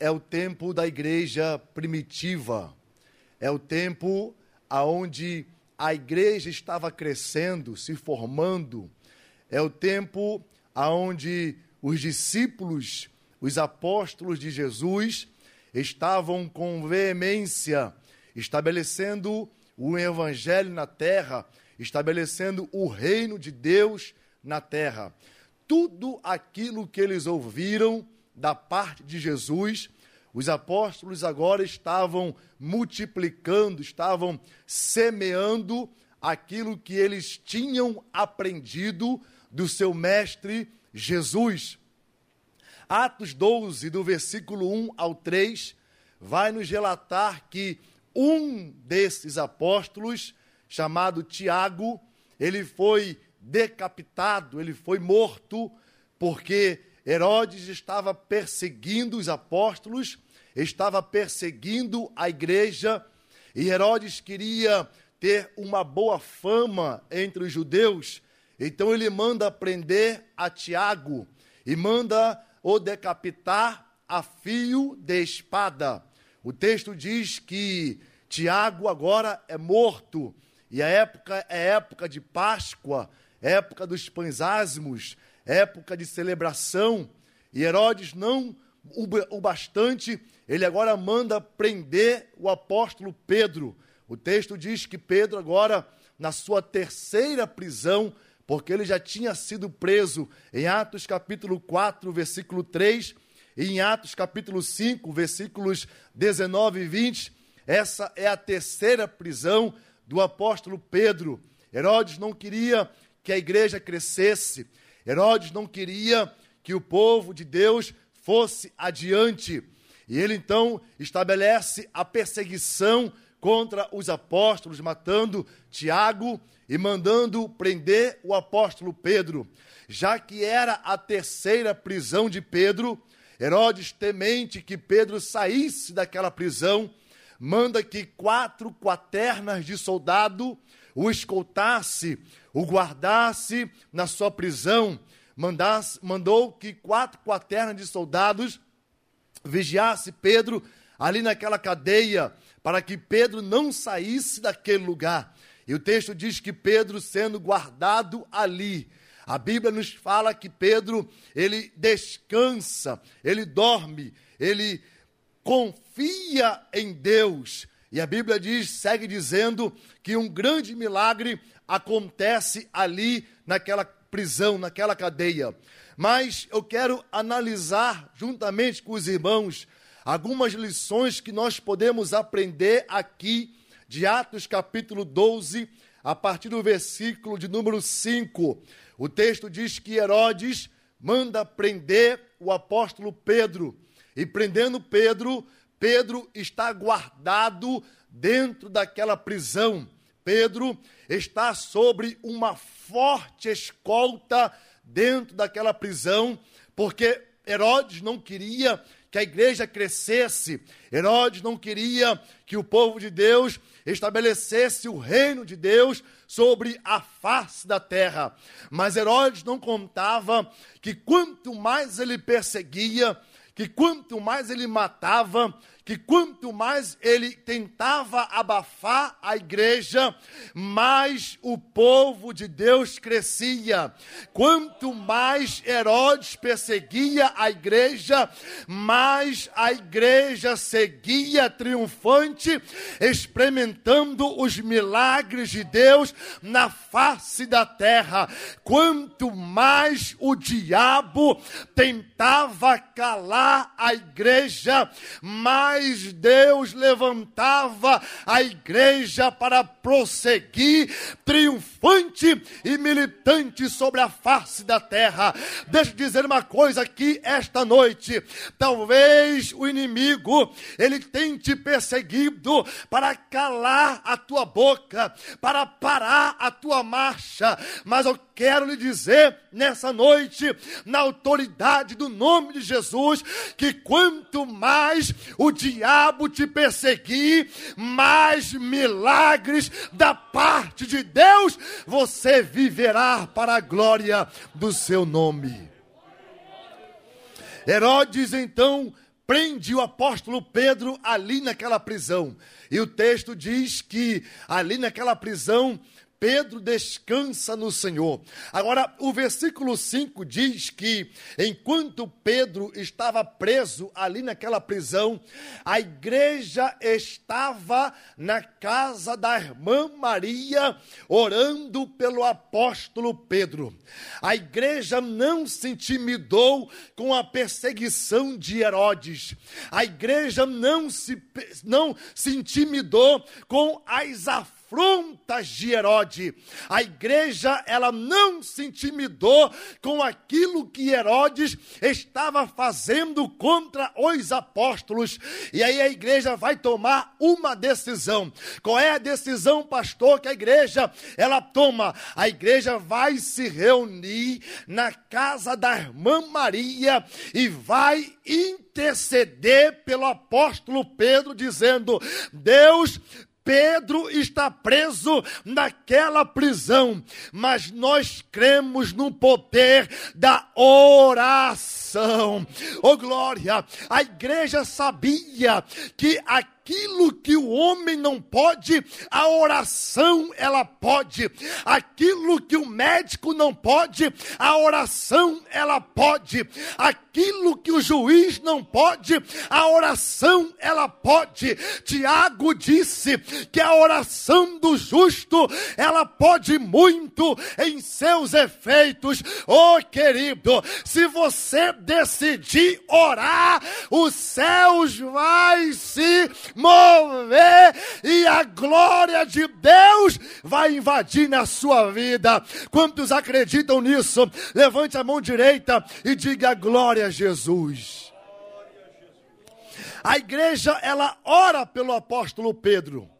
é o tempo da igreja primitiva. É o tempo aonde a igreja estava crescendo, se formando. É o tempo aonde os discípulos, os apóstolos de Jesus, estavam com veemência estabelecendo o evangelho na terra, estabelecendo o reino de Deus na terra. Tudo aquilo que eles ouviram da parte de Jesus, os apóstolos agora estavam multiplicando, estavam semeando aquilo que eles tinham aprendido do seu mestre Jesus. Atos 12, do versículo 1 ao 3, vai nos relatar que um desses apóstolos, chamado Tiago, ele foi decapitado, ele foi morto, porque Herodes estava perseguindo os apóstolos, estava perseguindo a igreja, e Herodes queria ter uma boa fama entre os judeus, então ele manda prender a Tiago e manda o decapitar a fio de espada. O texto diz que Tiago agora é morto, e a época é época de Páscoa, época dos pães asmos, época de celebração, e Herodes não o bastante, ele agora manda prender o apóstolo Pedro. O texto diz que Pedro agora, na sua terceira prisão, porque ele já tinha sido preso em Atos capítulo 4, versículo 3, e em Atos capítulo 5, versículos 19 e 20, essa é a terceira prisão do apóstolo Pedro. Herodes não queria que a igreja crescesse, Herodes não queria que o povo de Deus fosse adiante. E ele então estabelece a perseguição contra os apóstolos, matando Tiago e mandando prender o apóstolo Pedro. Já que era a terceira prisão de Pedro, Herodes, temente que Pedro saísse daquela prisão, manda que quatro quaternas de soldado o escoltasse, o guardasse na sua prisão. Mandasse, mandou que quatro quaternas de soldados vigiasse Pedro ali naquela cadeia, para que Pedro não saísse daquele lugar. E o texto diz que Pedro, sendo guardado ali, a Bíblia nos fala que Pedro, ele descansa, ele dorme, ele confia em Deus. E a Bíblia diz, segue dizendo que um grande milagre acontece ali naquela prisão, naquela cadeia. Mas eu quero analisar juntamente com os irmãos algumas lições que nós podemos aprender aqui de Atos capítulo 12, a partir do versículo de número 5. O texto diz que Herodes manda prender o apóstolo Pedro. E prendendo Pedro, Pedro está guardado dentro daquela prisão. Pedro está sobre uma forte escolta dentro daquela prisão, porque Herodes não queria que a igreja crescesse. Herodes não queria que o povo de Deus estabelecesse o reino de Deus sobre a face da terra. Mas Herodes não contava que quanto mais ele perseguia, que quanto mais ele matava, que quanto mais ele tentava abafar a igreja, mais o povo de Deus crescia. Quanto mais Herodes perseguia a igreja, mais a igreja seguia triunfante, experimentando os milagres de Deus na face da terra. Quanto mais o diabo tentava calar a igreja, mais mais Deus levantava a igreja para prosseguir triunfante e militante sobre a face da terra. Deixa eu dizer uma coisa aqui esta noite. Talvez o inimigo ele tenha te perseguido para calar a tua boca, para parar a tua marcha, mas eu quero lhe dizer nessa noite, na autoridade do nome de Jesus, que quanto mais o diabo te perseguir, mais milagres da parte de Deus você viverá para a glória do seu nome. Herodes então prende o apóstolo Pedro ali naquela prisão. E o texto diz que ali naquela prisão Pedro descansa no Senhor. Agora, o versículo 5 diz que enquanto Pedro estava preso ali naquela prisão, a igreja estava na casa da irmã Maria, orando pelo apóstolo Pedro. A igreja não se intimidou com a perseguição de Herodes. A igreja não se, não se intimidou com as aflições afrontas de Herodes. A igreja, ela não se intimidou com aquilo que Herodes estava fazendo contra os apóstolos. E aí a igreja vai tomar uma decisão. Qual é a decisão, pastor, que a igreja ela toma? A igreja vai se reunir na casa da irmã Maria e vai interceder pelo apóstolo Pedro, dizendo: Deus Pedro está preso naquela prisão, mas nós cremos no poder da oração. Oh glória! A igreja sabia que aqui aquilo que o homem não pode, a oração ela pode. Aquilo que o médico não pode, a oração ela pode. Aquilo que o juiz não pode, a oração ela pode. Tiago disse que a oração do justo, ela pode muito em seus efeitos. Oh, querido, se você decidir orar, os céus vai se mover e a glória de Deus vai invadir na sua vida. Quantos acreditam nisso? Levante a mão direita e diga glória a Jesus. A igreja ela ora pelo apóstolo Pedro.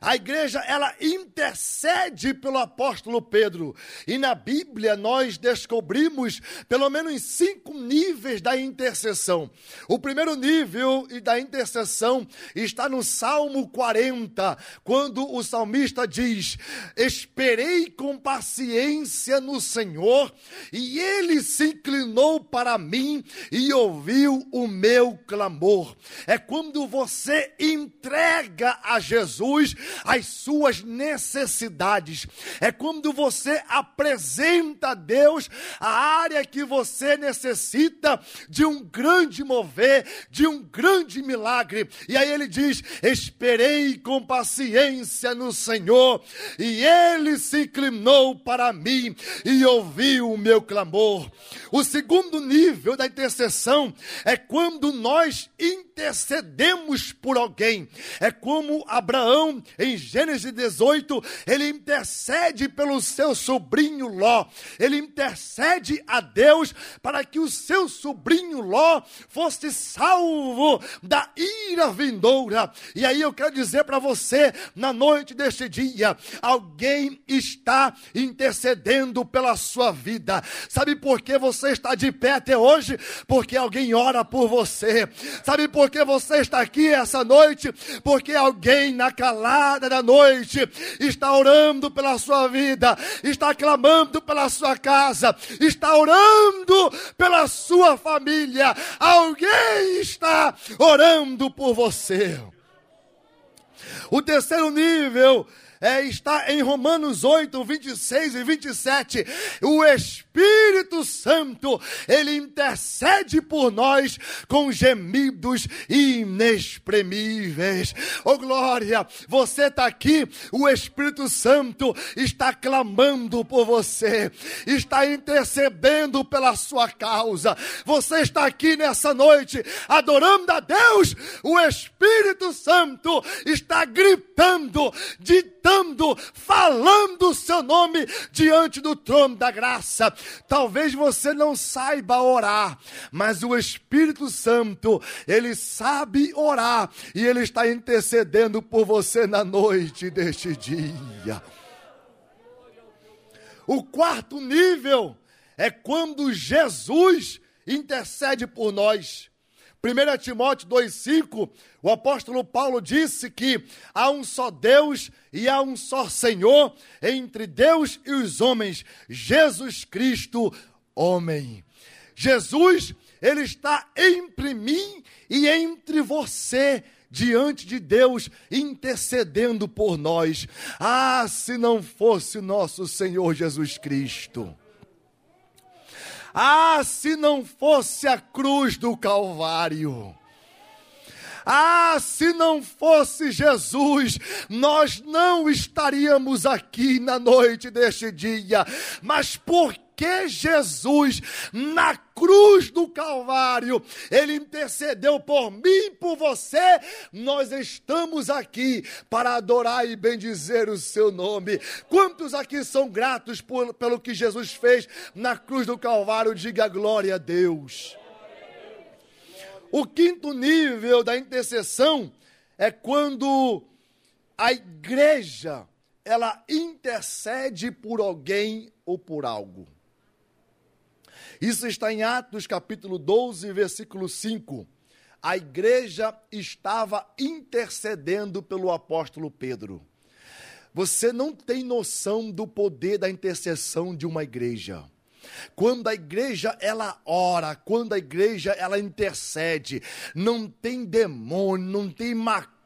A igreja, ela intercede pelo apóstolo Pedro. E na Bíblia nós descobrimos pelo menos cinco níveis da intercessão. O primeiro nível da intercessão está no Salmo 40, quando o salmista diz: Esperei com paciência no Senhor, e ele se inclinou para mim e ouviu o meu clamor. É quando você entrega a Jesus as suas necessidades. É quando você apresenta a Deus a área que você necessita de um grande mover, de um grande milagre. E aí ele diz: Esperei com paciência no Senhor, e ele se inclinou para mim e ouviu o meu clamor. O segundo nível da intercessão é quando nós intercedemos por alguém. É como Abraão em Gênesis 18, ele intercede pelo seu sobrinho Ló. Ele intercede a Deus para que o seu sobrinho Ló fosse salvo da ira vindoura. E aí eu quero dizer para você, na noite deste dia, alguém está intercedendo pela sua vida. Sabe por que você está de pé até hoje? Porque alguém ora por você. Sabe por que você está aqui essa noite? Porque alguém na calada da noite está orando pela sua vida, está clamando pela sua casa, está orando pela sua família. Alguém está orando por você. O terceiro nível é, está em Romanos 8, 26 e 27. O Espírito Santo, ele intercede por nós com gemidos inexprimíveis. Oh glória, você está aqui, o Espírito Santo está clamando por você, está intercedendo pela sua causa. Você está aqui nessa noite adorando a Deus, o Espírito Santo está gritando, ditando falando o seu nome diante do trono da graça. Talvez você não saiba orar, mas o Espírito Santo, ele sabe orar e ele está intercedendo por você na noite deste dia. O quarto nível é quando Jesus intercede por nós. 1 Timóteo 2,5, o apóstolo Paulo disse que há um só Deus e há um só Senhor entre Deus e os homens, Jesus Cristo, homem. Jesus, ele está entre mim e entre você diante de Deus, intercedendo por nós. Ah, se não fosse nosso Senhor Jesus Cristo. Ah, se não fosse a cruz do Calvário. Ah, se não fosse Jesus, nós não estaríamos aqui na noite deste dia. Mas por que Jesus, na cruz do Calvário, ele intercedeu por mim e por você, nós estamos aqui para adorar e bendizer o seu nome. Quantos aqui são gratos por, pelo que Jesus fez na cruz do Calvário? Diga glória a Deus. O quinto nível da intercessão é quando a igreja ela intercede por alguém ou por algo. Isso está em Atos capítulo 12, versículo 5. A igreja estava intercedendo pelo apóstolo Pedro. Você não tem noção do poder da intercessão de uma igreja. Quando a igreja ela ora, quando a igreja ela intercede, não tem demônio, não tem macumba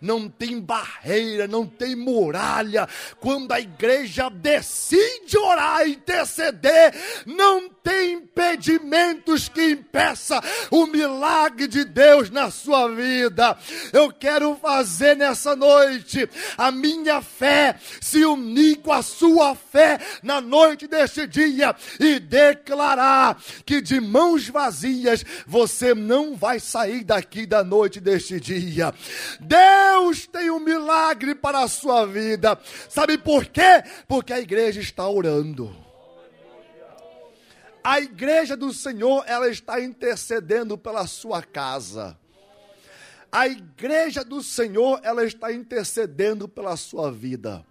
não tem barreira, não tem muralha. Quando a igreja decide orar e interceder, não tem impedimentos que impeça o milagre de Deus na sua vida. Eu quero fazer nessa noite a minha fé se unir com a sua fé na noite deste dia e declarar que de mãos vazias você não vai sair daqui da noite deste dia. Deus tem um milagre para a sua vida. Sabe por quê? Porque a igreja está orando. A igreja do Senhor, ela está intercedendo pela sua casa. A igreja do Senhor, ela está intercedendo pela sua vida.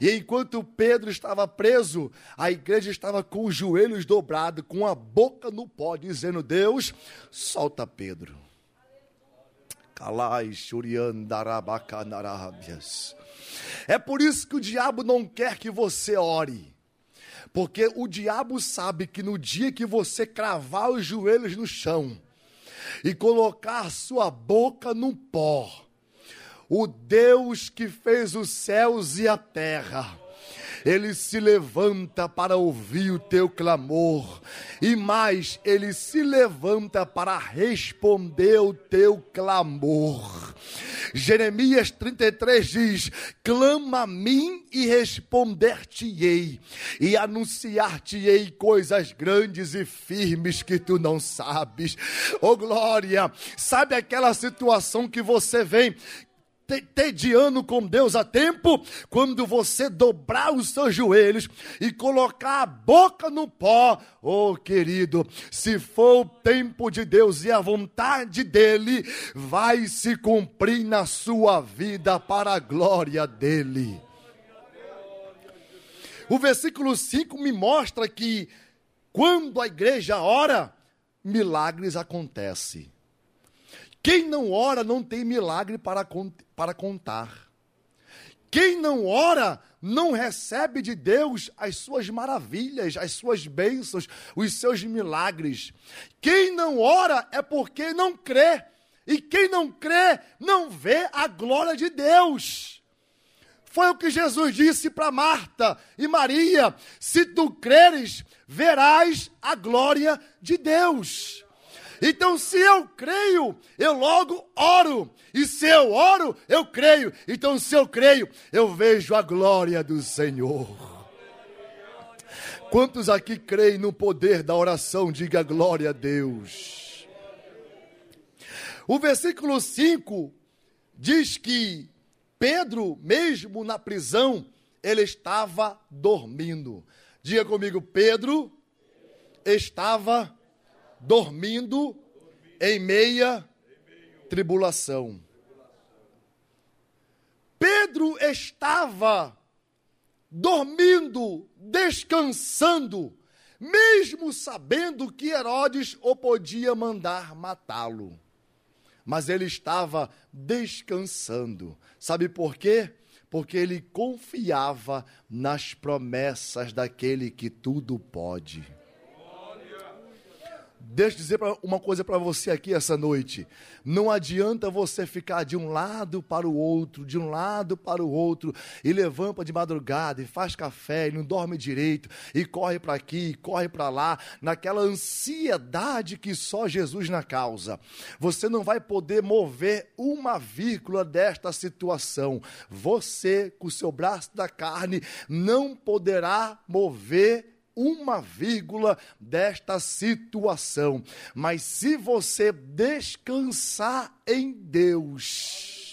E enquanto Pedro estava preso, a igreja estava com os joelhos dobrados, com a boca no pó, dizendo: Deus, solta Pedro. É por isso que o diabo não quer que você ore. Porque o diabo sabe que no dia que você cravar os joelhos no chão e colocar sua boca no pó, o Deus que fez os céus e a terra, ele se levanta para ouvir o teu clamor, e mais, ele se levanta para responder o teu clamor. Jeremias 33 diz: Clama a mim e responder-te-ei, e anunciar-te-ei coisas grandes e firmes que tu não sabes. Oh glória! Sabe aquela situação que você vem tediando com Deus a tempo, quando você dobrar os seus joelhos e colocar a boca no pó, oh querido, se for o tempo de Deus e a vontade dele, vai se cumprir na sua vida para a glória dele. O versículo 5 me mostra que quando a igreja ora, milagres acontecem. Quem não ora não tem milagre para, para contar. Quem não ora não recebe de Deus as suas maravilhas, as suas bênçãos, os seus milagres. Quem não ora é porque não crê. E quem não crê não vê a glória de Deus. Foi o que Jesus disse para Marta e Maria: se tu creres, verás a glória de Deus. Então, se eu creio, eu logo oro. E se eu oro, eu creio. Então, se eu creio, eu vejo a glória do Senhor. Quantos aqui creem no poder da oração? Diga glória a Deus. O versículo 5 diz que Pedro, mesmo na prisão, ele estava dormindo. Diga comigo, Pedro estava dormindo em meia tribulação. Pedro estava dormindo, descansando, mesmo sabendo que Herodes o podia mandar matá-lo. Mas ele estava descansando. Sabe por quê? Porque ele confiava nas promessas daquele que tudo pode. Deixa eu dizer uma coisa para você aqui essa noite. Não adianta você ficar de um lado para o outro, de um lado para o outro, e levanta de madrugada, e faz café, e não dorme direito, e corre para aqui, e corre para lá, naquela ansiedade que só Jesus na causa. Você não vai poder mover uma vírgula desta situação. Você, com o seu braço da carne, não poderá mover uma vírgula desta situação. Mas se você descansar em Deus,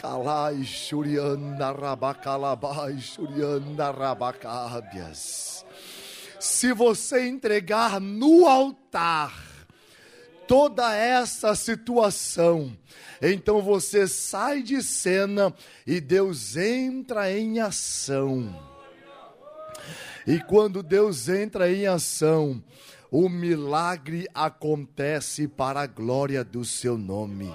Calai Shuriana Rabacalabai Shuriana Rabacábias. Se você entregar no altar toda essa situação, então você sai de cena e Deus entra em ação. E quando Deus entra em ação, o milagre acontece para a glória do seu nome.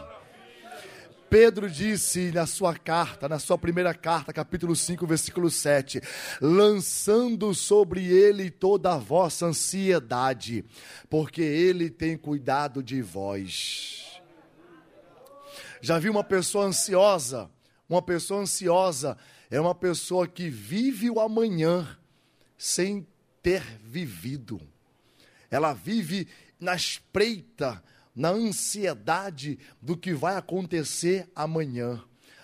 Pedro disse na sua carta, na sua primeira carta, capítulo 5, versículo 7, lançando sobre ele toda a vossa ansiedade, porque ele tem cuidado de vós. Já vi uma pessoa ansiosa? Uma pessoa ansiosa é uma pessoa que vive o amanhã sem ter vivido. Ela vive na espreita, na ansiedade do que vai acontecer amanhã.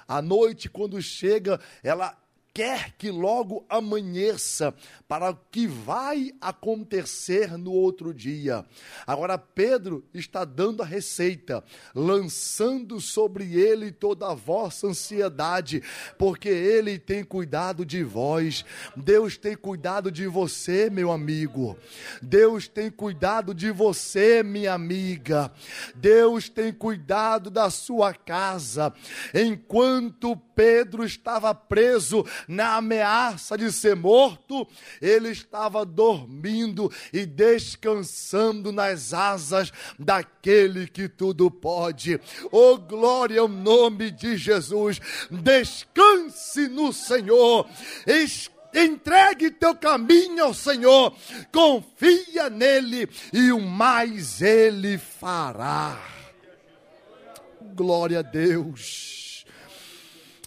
À noite, quando chega, ela quer que logo amanheça para o que vai acontecer no outro dia. Agora, Pedro está dando a receita, lançando sobre ele toda a vossa ansiedade, porque ele tem cuidado de vós. Deus tem cuidado de você, meu amigo. Deus tem cuidado de você, minha amiga. Deus tem cuidado da sua casa. Enquanto Pedro estava preso na ameaça de ser morto, ele estava dormindo e descansando nas asas daquele que tudo pode. Oh, glória ao nome de Jesus! Descanse no Senhor. Entregue teu caminho ao Senhor, confia nele e o mais ele fará. Glória a Deus,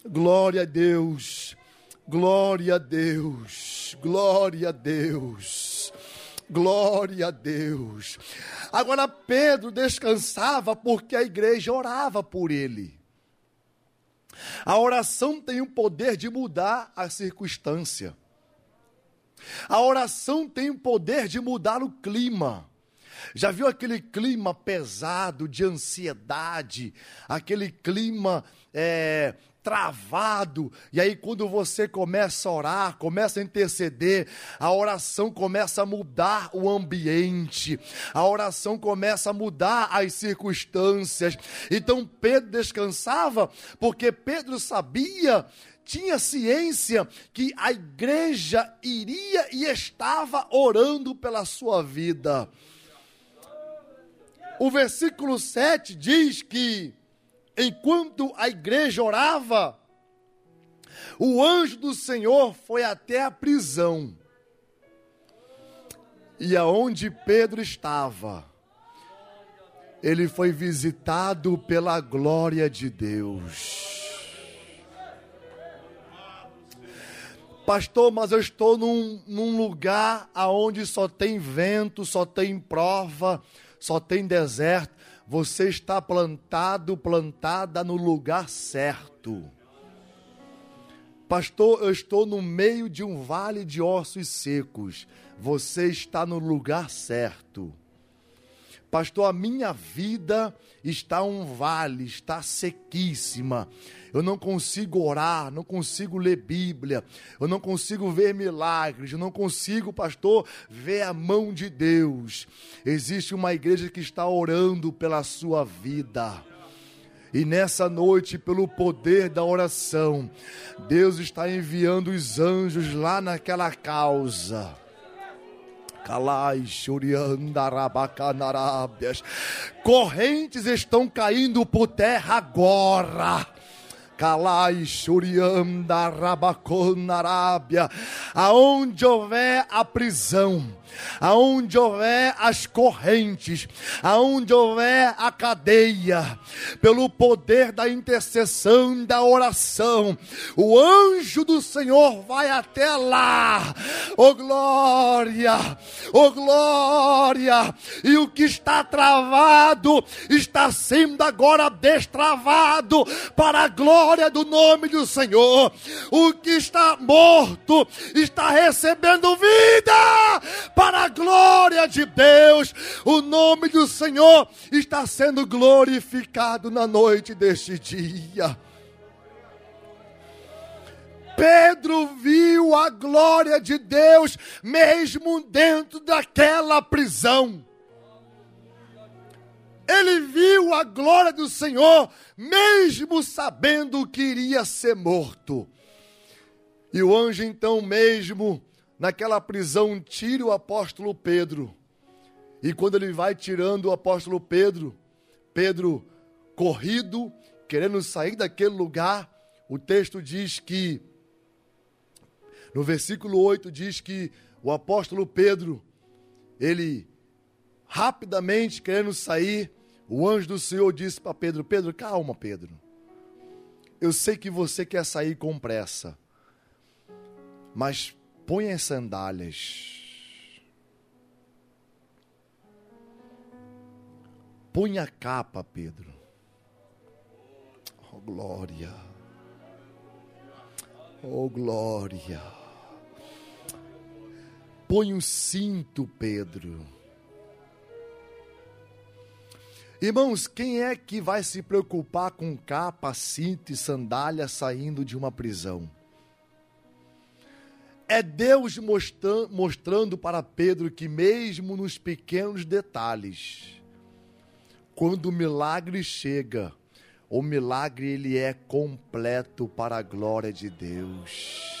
glória a Deus. Glória a Deus, glória a Deus, glória a Deus. Agora Pedro descansava porque a igreja orava por ele. A oração tem o poder de mudar a circunstância. A oração tem o poder de mudar o clima. Já viu aquele clima pesado de ansiedade, aquele clima é, travado. E aí, quando você começa a orar, começa a interceder, a oração começa a mudar o ambiente, a oração começa a mudar as circunstâncias. Então, Pedro descansava, porque Pedro sabia tinha ciência que a igreja iria e estava orando pela sua vida. O versículo 7 diz que enquanto a igreja orava, o anjo do Senhor foi até a prisão. E aonde Pedro estava, ele foi visitado pela glória de Deus. Pastor, mas eu estou num, num lugar aonde só tem vento, só tem prova, só tem deserto você está plantado, plantada no lugar certo. Pastor, eu estou no meio de um vale de ossos secos. Você está no lugar certo. Pastor, a minha vida está um vale, está sequíssima. Eu não consigo orar, não consigo ler Bíblia, eu não consigo ver milagres, eu não consigo, pastor, ver a mão de Deus. Existe uma igreja que está orando pela sua vida E nessa noite, pelo poder da oração, Deus está enviando os anjos lá naquela causa. Correntes estão caindo por terra agora. Calai, Shuriandarabaconarábia. Aonde houver a prisão aonde houver as correntes, aonde houver a cadeia, pelo poder da intercessão e da oração, o anjo do Senhor vai até lá. Oh glória! Oh glória! E o que está travado está sendo agora destravado para a glória do nome do Senhor. O que está morto está recebendo vida para a glória de Deus. O nome do Senhor está sendo glorificado na noite deste dia. Pedro viu a glória de Deus mesmo dentro daquela prisão. Ele viu a glória do Senhor mesmo sabendo que iria ser morto. E o anjo então mesmo naquela prisão, tire o apóstolo Pedro. E quando ele vai tirando o apóstolo Pedro, Pedro corrido, querendo sair daquele lugar, o texto diz que, no versículo 8, diz que o apóstolo Pedro, ele rapidamente querendo sair, o anjo do Senhor disse para Pedro: Pedro, calma, Pedro. Eu sei que você quer sair com pressa, mas Põe as sandálias. Põe a capa, Pedro. Oh, glória. Oh, glória. Põe o cinto, Pedro. Irmãos, quem é que vai se preocupar com capa, cinto e sandália saindo de uma prisão? É Deus mostrando para Pedro que, mesmo nos pequenos detalhes, quando o milagre chega, o milagre ele é completo para a glória de Deus.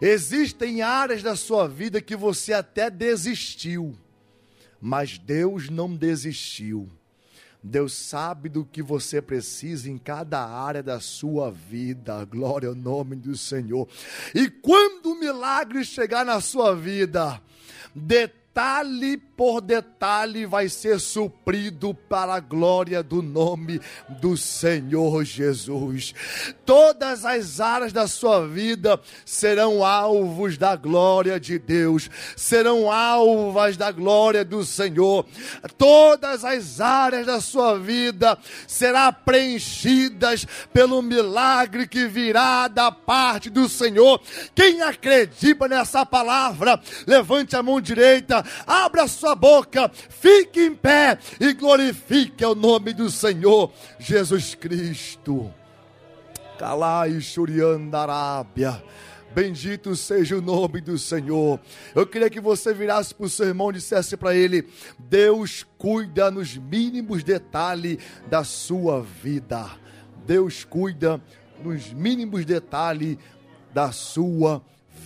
Existem áreas da sua vida que você até desistiu, mas Deus não desistiu. Deus sabe do que você precisa em cada área da sua vida. Glória ao nome do Senhor. E quando o milagre chegar na sua vida, detalhe por detalhe vai ser suprido para a glória do nome do Senhor Jesus. Todas as áreas da sua vida serão alvos da glória de Deus, serão alvas da glória do Senhor. Todas as áreas da sua vida serão preenchidas pelo milagre que virá da parte do Senhor. Quem acredita nessa palavra, levante a mão direita abra sua boca, fique em pé e glorifique o nome do Senhor Jesus Cristo. Calai Shuriandarábia. Bendito seja o nome do Senhor. Eu queria que você virasse para o seu irmão e dissesse para ele: Deus cuida nos mínimos detalhes da sua vida. Deus cuida nos mínimos detalhes da sua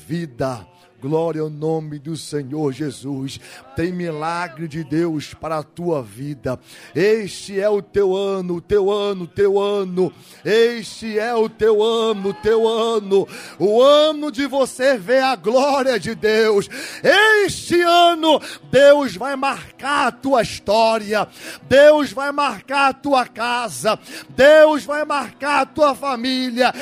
vida. Glória ao nome do Senhor Jesus. Tem milagre de Deus para a tua vida. Este é o teu ano, teu ano, teu ano. Este é o teu ano, teu ano. O ano de você ver a glória de Deus. Este ano, Deus vai marcar a tua história. Deus vai marcar a tua casa. Deus vai marcar a tua família.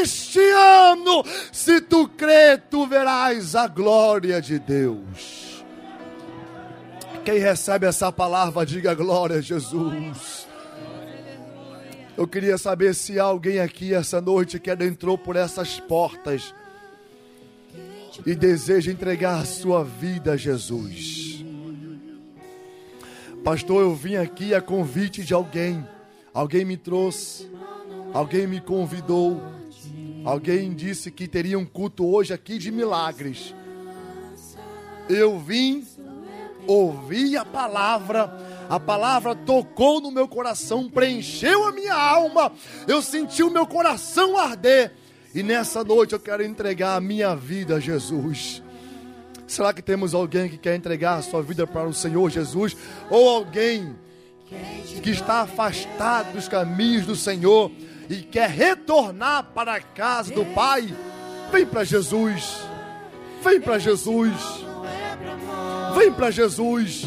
Este ano, se tu crê, tu verás a glória de Deus. Quem recebe essa palavra, diga glória a Jesus. Eu queria saber se alguém aqui essa noite que adentrou por essas portas e deseja entregar a sua vida a Jesus. Pastor, eu vim aqui a convite de alguém. Alguém me trouxe, alguém me convidou, alguém disse que teria um culto hoje aqui de milagres. Eu vim ouvi a palavra, a palavra tocou no meu coração, preencheu a minha alma, eu senti o meu coração arder. E nessa noite eu quero entregar a minha vida a Jesus. Será que temos alguém que quer entregar a sua vida para o Senhor Jesus? Ou alguém que está afastado dos caminhos do Senhor e quer retornar para a casa do Pai? Vem para Jesus. Vem para Jesus. Vem para Jesus.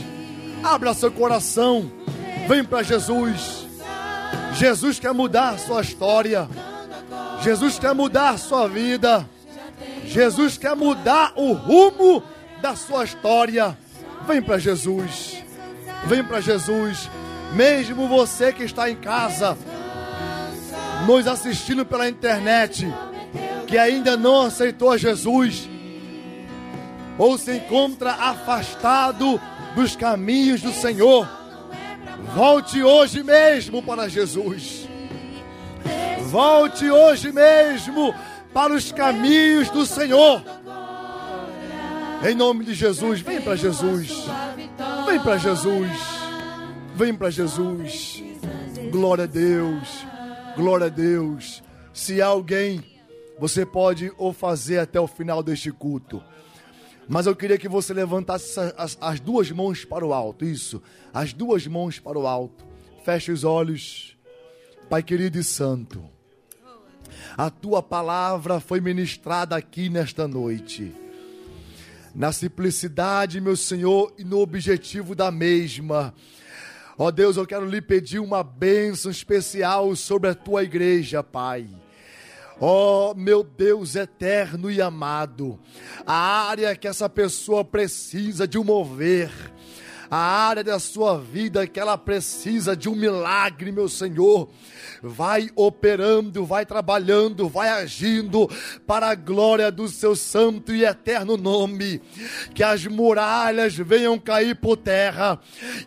Abra seu coração. Vem para Jesus. Jesus quer mudar sua história. Jesus quer mudar sua vida. Jesus quer mudar o rumo da sua história. Vem para Jesus. Vem para Jesus. Mesmo você que está em casa, nos assistindo pela internet, que ainda não aceitou Jesus, ou se encontra afastado dos caminhos do Senhor, volte hoje mesmo para Jesus. Volte hoje mesmo para os caminhos do Senhor. Em nome de Jesus, vem para Jesus. Vem para Jesus. Vem para Jesus. Glória a Deus. Glória a Deus. Se alguém, você pode o fazer até o final deste culto. Mas eu queria que você levantasse as, as duas mãos para o alto. Isso. As duas mãos para o alto. Feche os olhos. Pai querido e santo. A tua palavra foi ministrada aqui nesta noite. Na simplicidade, meu Senhor, e no objetivo da mesma. Ó Deus, eu quero lhe pedir uma bênção especial sobre a tua igreja, Pai. Ó oh, meu Deus eterno e amado, a área que essa pessoa precisa de um mover, a área da sua vida que ela precisa de um milagre, meu Senhor vai operando, vai trabalhando, vai agindo para a glória do seu santo e eterno nome. Que as muralhas venham cair por terra,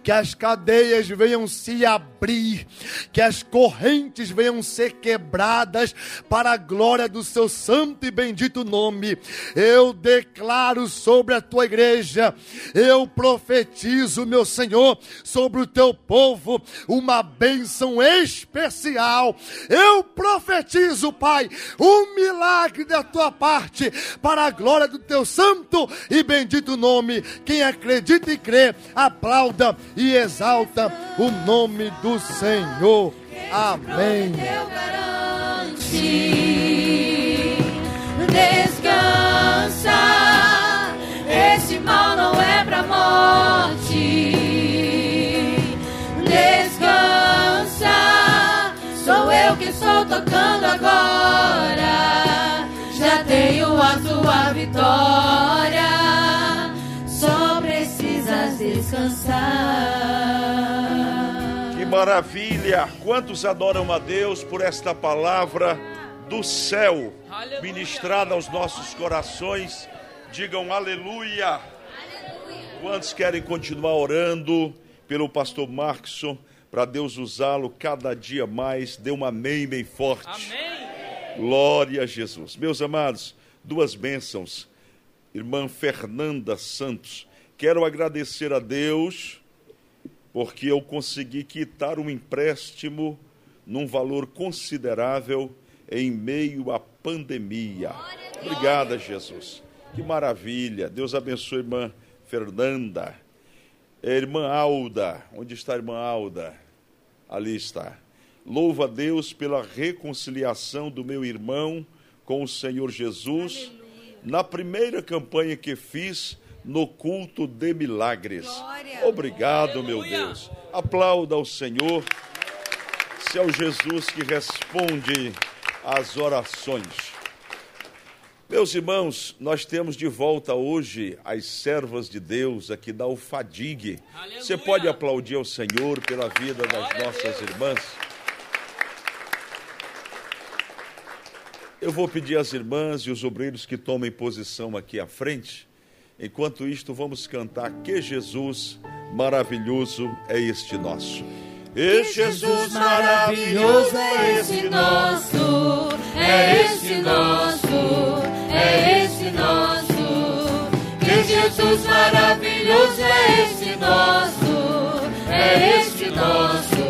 que as cadeias venham se abrir, que as correntes venham ser quebradas para a glória do seu santo e bendito nome. Eu declaro sobre a tua igreja, eu profetizo, meu Senhor, sobre o teu povo, uma bênção especial eu profetizo, Pai, um milagre da tua parte para a glória do teu santo e bendito nome. Quem acredita e crê, aplauda e exalta o nome do Senhor. Amém. Descansa, esse mal não é pra morte. Tocando agora. Já tenho a tua vitória. Só precisas descansar. Que maravilha! Quantos adoram a Deus por esta palavra do céu aleluia. ministrada aos nossos corações? Digam aleluia. aleluia. Quantos querem continuar orando pelo pastor Markson? Para Deus usá-lo cada dia mais. Dê um amém bem forte. Amém. Glória a Jesus. Meus amados, duas bênçãos. Irmã Fernanda Santos, quero agradecer a Deus porque eu consegui quitar um empréstimo num valor considerável em meio à pandemia. Obrigada, Jesus. Que maravilha. Deus abençoe, irmã Fernanda. É, irmã Alda, onde está a irmã Alda? Ali está. Louva a Deus pela reconciliação do meu irmão com o Senhor Jesus Aleluia. na primeira campanha que fiz no culto de milagres. Glória. Obrigado, Aleluia. meu Deus. Aplauda ao Senhor. Se é o Jesus que responde às orações. Meus irmãos, nós temos de volta hoje as servas de Deus aqui da UFADIG. Aleluia. Você pode aplaudir ao Senhor pela vida das Glória nossas irmãs? Eu vou pedir às irmãs e os obreiros que tomem posição aqui à frente. Enquanto isto, vamos cantar Que Jesus maravilhoso é este nosso. E Jesus maravilhoso é esse nosso, é esse nosso, é esse nosso. Que Jesus Maravilhoso é esse nosso, é este nosso,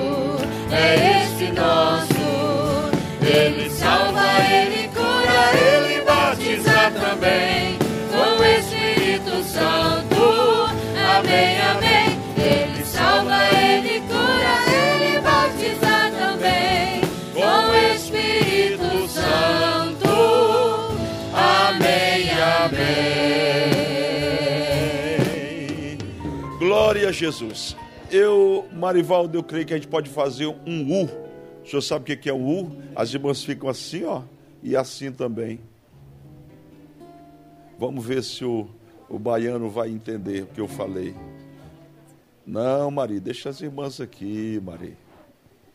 é este nosso. Ele salva, a Jesus. Eu, Marivaldo, eu creio que a gente pode fazer um U. O senhor sabe o que é um U? As irmãs ficam assim, ó, e assim também. Vamos ver se o, o baiano vai entender o que eu falei. Não, Maria, deixa as irmãs aqui, Maria.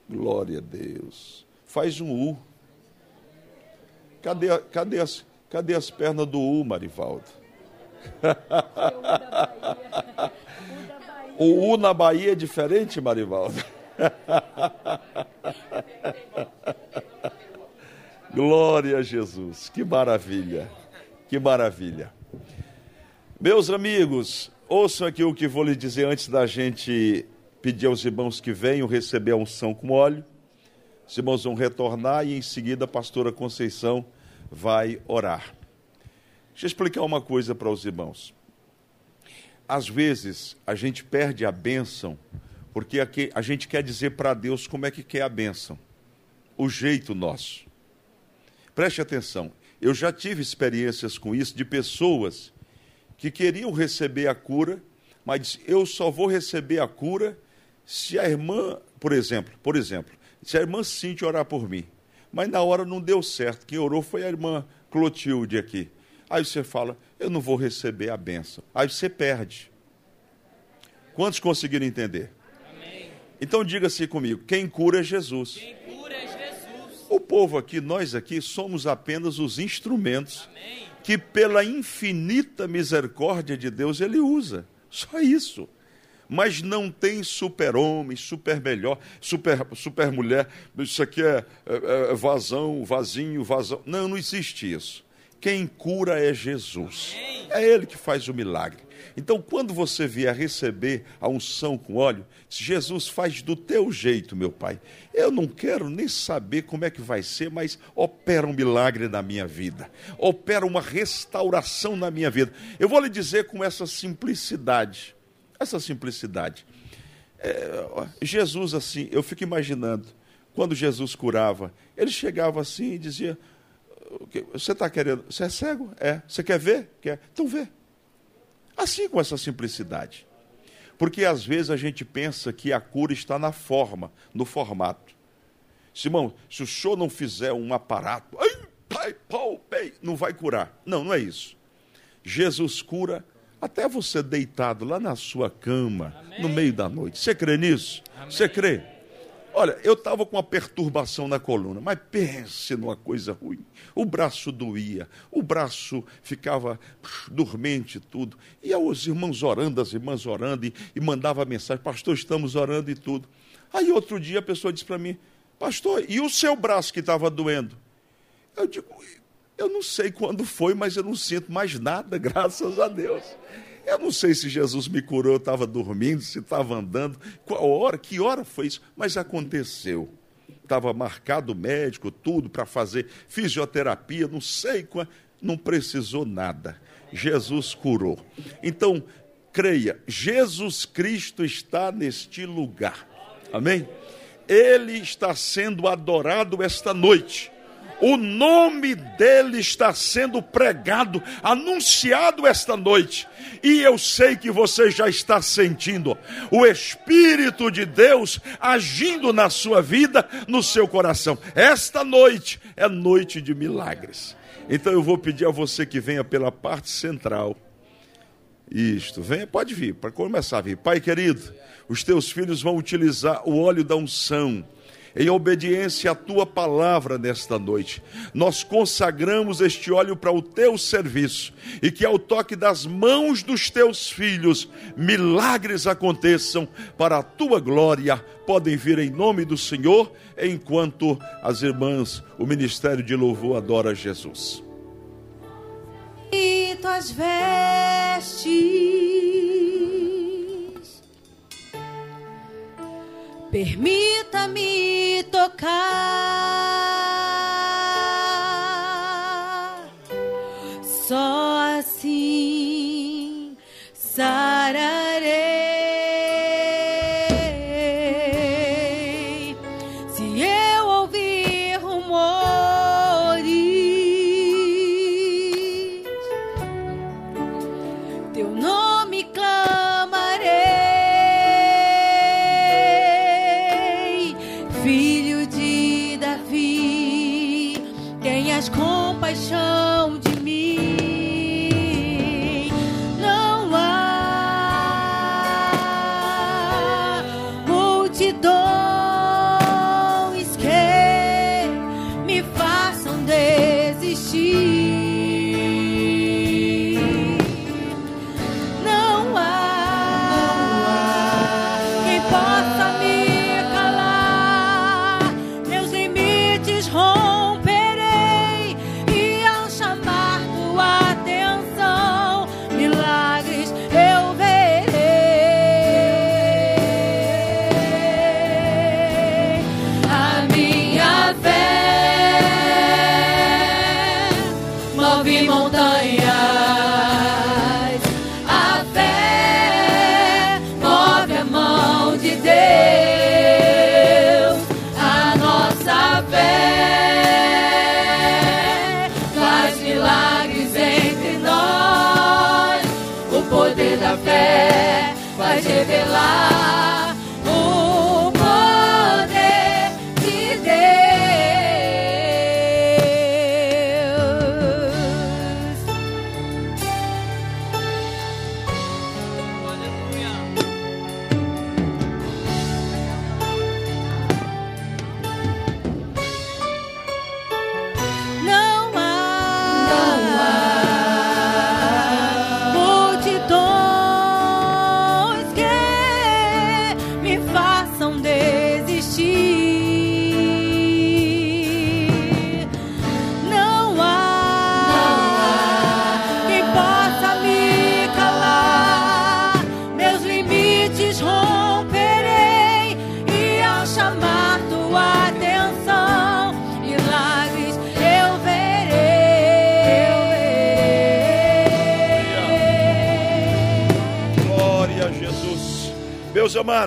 Glória a Deus. Faz um U. Cadê, cadê, as, cadê as pernas do U, Marivaldo? O U na Bahia é diferente, Marivaldo? Glória a Jesus, que maravilha, que maravilha. Meus amigos, ouçam aqui o que vou lhe dizer antes da gente pedir aos irmãos que venham receber a unção com óleo. Os irmãos vão retornar e em seguida a pastora Conceição vai orar. Deixa eu explicar uma coisa para os irmãos. Às vezes a gente perde a bênção porque aqui a gente quer dizer para Deus como é que quer a bênção, o jeito nosso. Preste atenção, eu já tive experiências com isso de pessoas que queriam receber a cura, mas eu só vou receber a cura se a irmã, por exemplo, por exemplo, se a irmã Cintia orar por mim. Mas na hora não deu certo. Quem orou foi a irmã Clotilde aqui. Aí você fala, eu não vou receber a benção. Aí você perde. Quantos conseguiram entender? Amém. Então diga-se comigo, quem cura é Jesus. Quem cura é Jesus. O povo aqui, nós aqui, somos apenas os instrumentos Amém. que pela infinita misericórdia de Deus ele usa. Só isso mas não tem super-homem, super-melhor, super-mulher, super isso aqui é, é, é vazão, vazinho, vazão. Não, não existe isso. Quem cura é Jesus. É Ele que faz o milagre. Então, quando você vier receber a unção com óleo, Jesus faz do teu jeito, meu Pai. Eu não quero nem saber como é que vai ser, mas opera um milagre na minha vida. Opera uma restauração na minha vida. Eu vou lhe dizer com essa simplicidade. Essa simplicidade. É, Jesus, assim, eu fico imaginando, quando Jesus curava, ele chegava assim e dizia: Você está querendo. Você é cego? É. Você quer ver? Quer. Então vê. Assim com essa simplicidade. Porque às vezes a gente pensa que a cura está na forma, no formato. Simão, se o senhor não fizer um aparato, ai, pai, pau, pei, não vai curar. Não, não é isso. Jesus cura até você deitado lá na sua cama, Amém. no meio da noite. Você crê nisso? Amém. Você crê? Olha, eu estava com uma perturbação na coluna, mas pense numa coisa ruim. O braço doía, o braço ficava dormente tudo. E os irmãos orando, as irmãs orando, e, e mandava mensagem, pastor, estamos orando e tudo. Aí outro dia a pessoa disse para mim, pastor, e o seu braço que estava doendo? Eu digo, eu não sei quando foi, mas eu não sinto mais nada, graças a Deus. Eu não sei se Jesus me curou, eu estava dormindo, se estava andando, qual hora, que hora foi isso, mas aconteceu. Estava marcado o médico, tudo para fazer fisioterapia, não sei qual, não precisou nada. Jesus curou. Então, creia, Jesus Cristo está neste lugar. Amém? Ele está sendo adorado esta noite o nome dele está sendo pregado, anunciado esta noite. E eu sei que você já está sentindo o Espírito de Deus agindo na sua vida, no seu coração. Esta noite é noite de milagres. Então eu vou pedir a você que venha pela parte central. Isto, venha, pode vir, para começar a vir. Pai querido, os teus filhos vão utilizar o óleo da unção em obediência à tua palavra nesta noite. Nós consagramos este óleo para o teu serviço e que ao toque das mãos dos teus filhos milagres aconteçam para a tua glória. Podem vir em nome do Senhor, enquanto as irmãs, o ministério de louvor adora Jesus. E tuas vestes Permita-me tocar. Só assim sararei.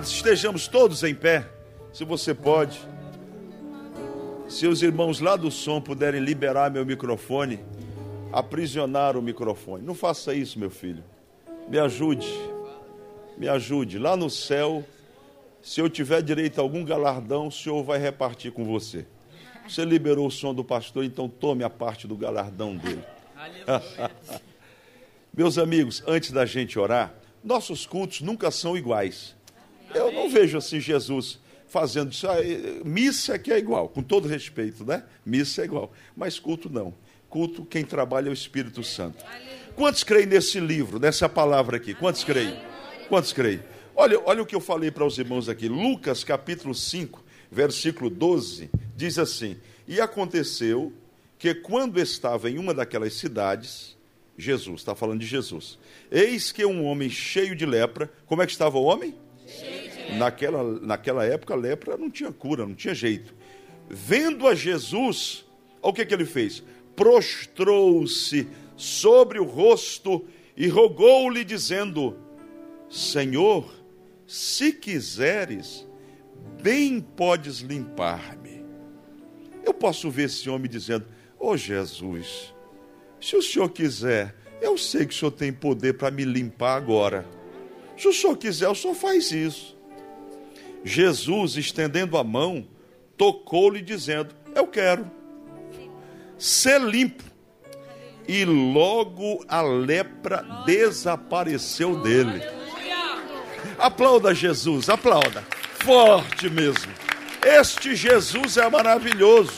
Amados, estejamos todos em pé. Se você pode. Se os irmãos lá do som puderem liberar meu microfone, aprisionar o microfone. Não faça isso, meu filho. Me ajude. Me ajude. Lá no céu, se eu tiver direito a algum galardão, o Senhor vai repartir com você. Você liberou o som do pastor, então tome a parte do galardão dele. Meus amigos, antes da gente orar, nossos cultos nunca são iguais. Eu não vejo assim Jesus fazendo isso. Ah, eh, Missa que é igual, com todo respeito, né? Missa é igual. Mas culto não. Culto, quem trabalha é o Espírito Santo. Quantos creem nesse livro, nessa palavra aqui? Quantos creem? Quantos creem? Olha, olha o que eu falei para os irmãos aqui. Lucas capítulo 5, versículo 12, diz assim: E aconteceu que quando estava em uma daquelas cidades, Jesus, está falando de Jesus, eis que um homem cheio de lepra, como é que estava o homem? Naquela, naquela época, a lepra não tinha cura, não tinha jeito. Vendo a Jesus, o que, que ele fez? Prostrou-se sobre o rosto e rogou-lhe, dizendo: Senhor, se quiseres, bem podes limpar-me. Eu posso ver esse homem dizendo: Ô oh, Jesus, se o senhor quiser, eu sei que o senhor tem poder para me limpar agora. Se o senhor quiser, o senhor faz isso. Jesus, estendendo a mão, tocou-lhe, dizendo: Eu quero ser limpo. E logo a lepra desapareceu dele. Aplauda Jesus, aplauda. Forte mesmo. Este Jesus é maravilhoso.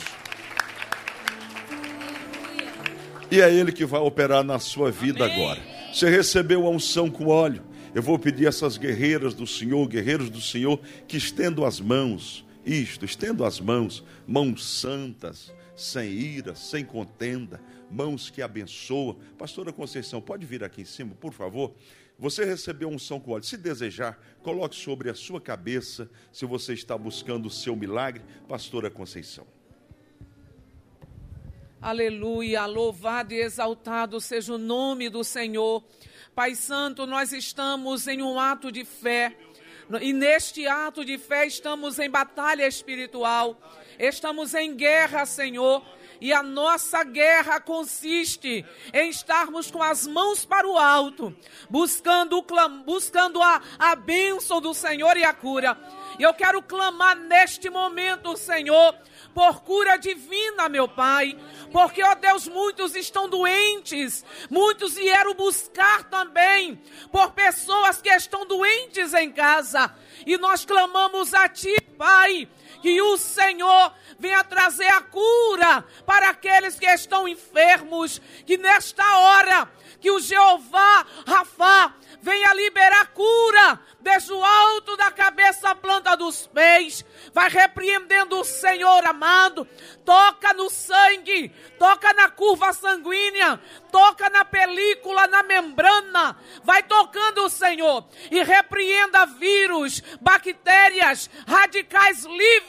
E é Ele que vai operar na sua vida agora. Você recebeu a unção com óleo. Eu vou pedir essas guerreiras do Senhor, guerreiros do Senhor, que estendam as mãos. Isto, estendo as mãos, mãos santas, sem ira, sem contenda, mãos que abençoam. Pastora Conceição, pode vir aqui em cima, por favor? Você recebeu um som com óleo. Se desejar, coloque sobre a sua cabeça, se você está buscando o seu milagre, pastora Conceição. Aleluia, louvado e exaltado seja o nome do Senhor. Pai Santo, nós estamos em um ato de fé. E neste ato de fé estamos em batalha espiritual. Estamos em guerra, Senhor. E a nossa guerra consiste em estarmos com as mãos para o alto, buscando, buscando a, a bênção do Senhor e a cura. E eu quero clamar neste momento, Senhor, por cura divina, meu Pai. Porque, ó Deus, muitos estão doentes, muitos vieram buscar também por pessoas que estão doentes em casa. E nós clamamos a Ti, Pai, que o Senhor venha trazer a cura para aqueles que estão enfermos, que nesta hora, que o Jeová Rafa venha liberar cura desde o alto da cabeça à planta dos pés. Vai repreendendo o Senhor amado. Toca no sangue, toca na curva sanguínea, toca na película, na membrana. Vai tocando o Senhor e repreenda vírus, bactérias, radicais livres.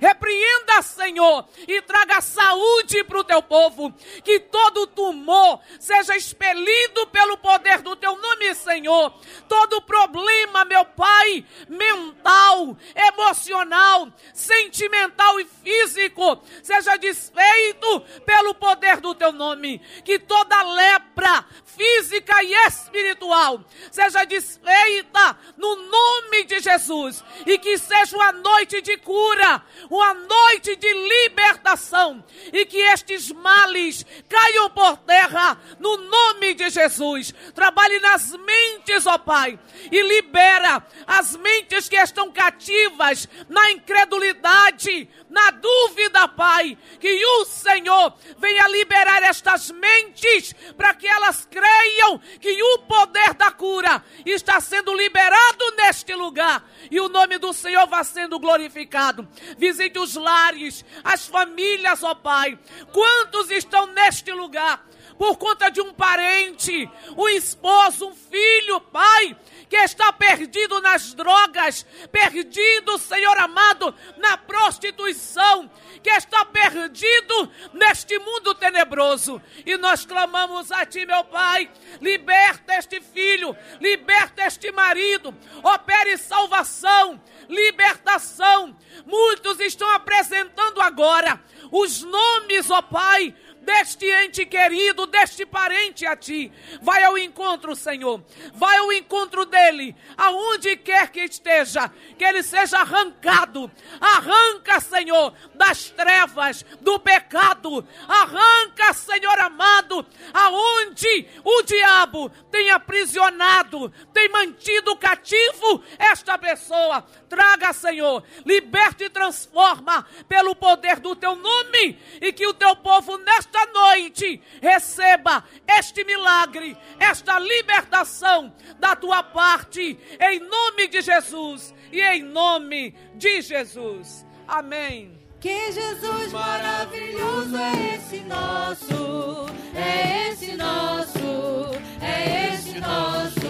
Repreenda, Senhor, e traga saúde para o teu povo. Que todo tumor seja expelido pelo poder do teu nome, Senhor. Todo problema, meu Pai, mental, emocional, sentimental e físico, seja desfeito pelo poder do teu nome. Que toda lepra física e espiritual seja desfeita no nome de Jesus e que seja uma noite de cura, uma noite de libertação e que estes males caiam por terra no nome de Jesus. Trabalhe nas mentes, ó Pai, e libera as mentes que estão cativas na incredulidade, na dúvida, Pai, que o Senhor venha liberar estas mentes para que elas creiam que o poder da cura está sendo liberado neste lugar e o nome do Senhor vai sendo glorificado. Visite os lares, as famílias, ó Pai. Quantos estão neste lugar? por conta de um parente, um esposo, um filho, pai, que está perdido nas drogas, perdido, Senhor amado, na prostituição, que está perdido neste mundo tenebroso. E nós clamamos a Ti, meu Pai, liberta este filho, liberta este marido, opere salvação, libertação. Muitos estão apresentando agora os nomes, ó Pai, deste ente querido, deste parente a ti. Vai ao encontro, Senhor. Vai ao encontro dele, aonde quer que esteja, que ele seja arrancado. Arranca, Senhor, das trevas, do pecado. Arranca, Senhor amado, aonde o diabo tem aprisionado, tem mantido cativo esta pessoa. Traga, Senhor, liberta e transforma pelo poder do teu nome e que o teu povo nesta noite receba este milagre, esta libertação da tua parte, em nome de Jesus e em nome de Jesus. Amém. Que Jesus maravilhoso é esse nosso, é esse nosso, é esse nosso.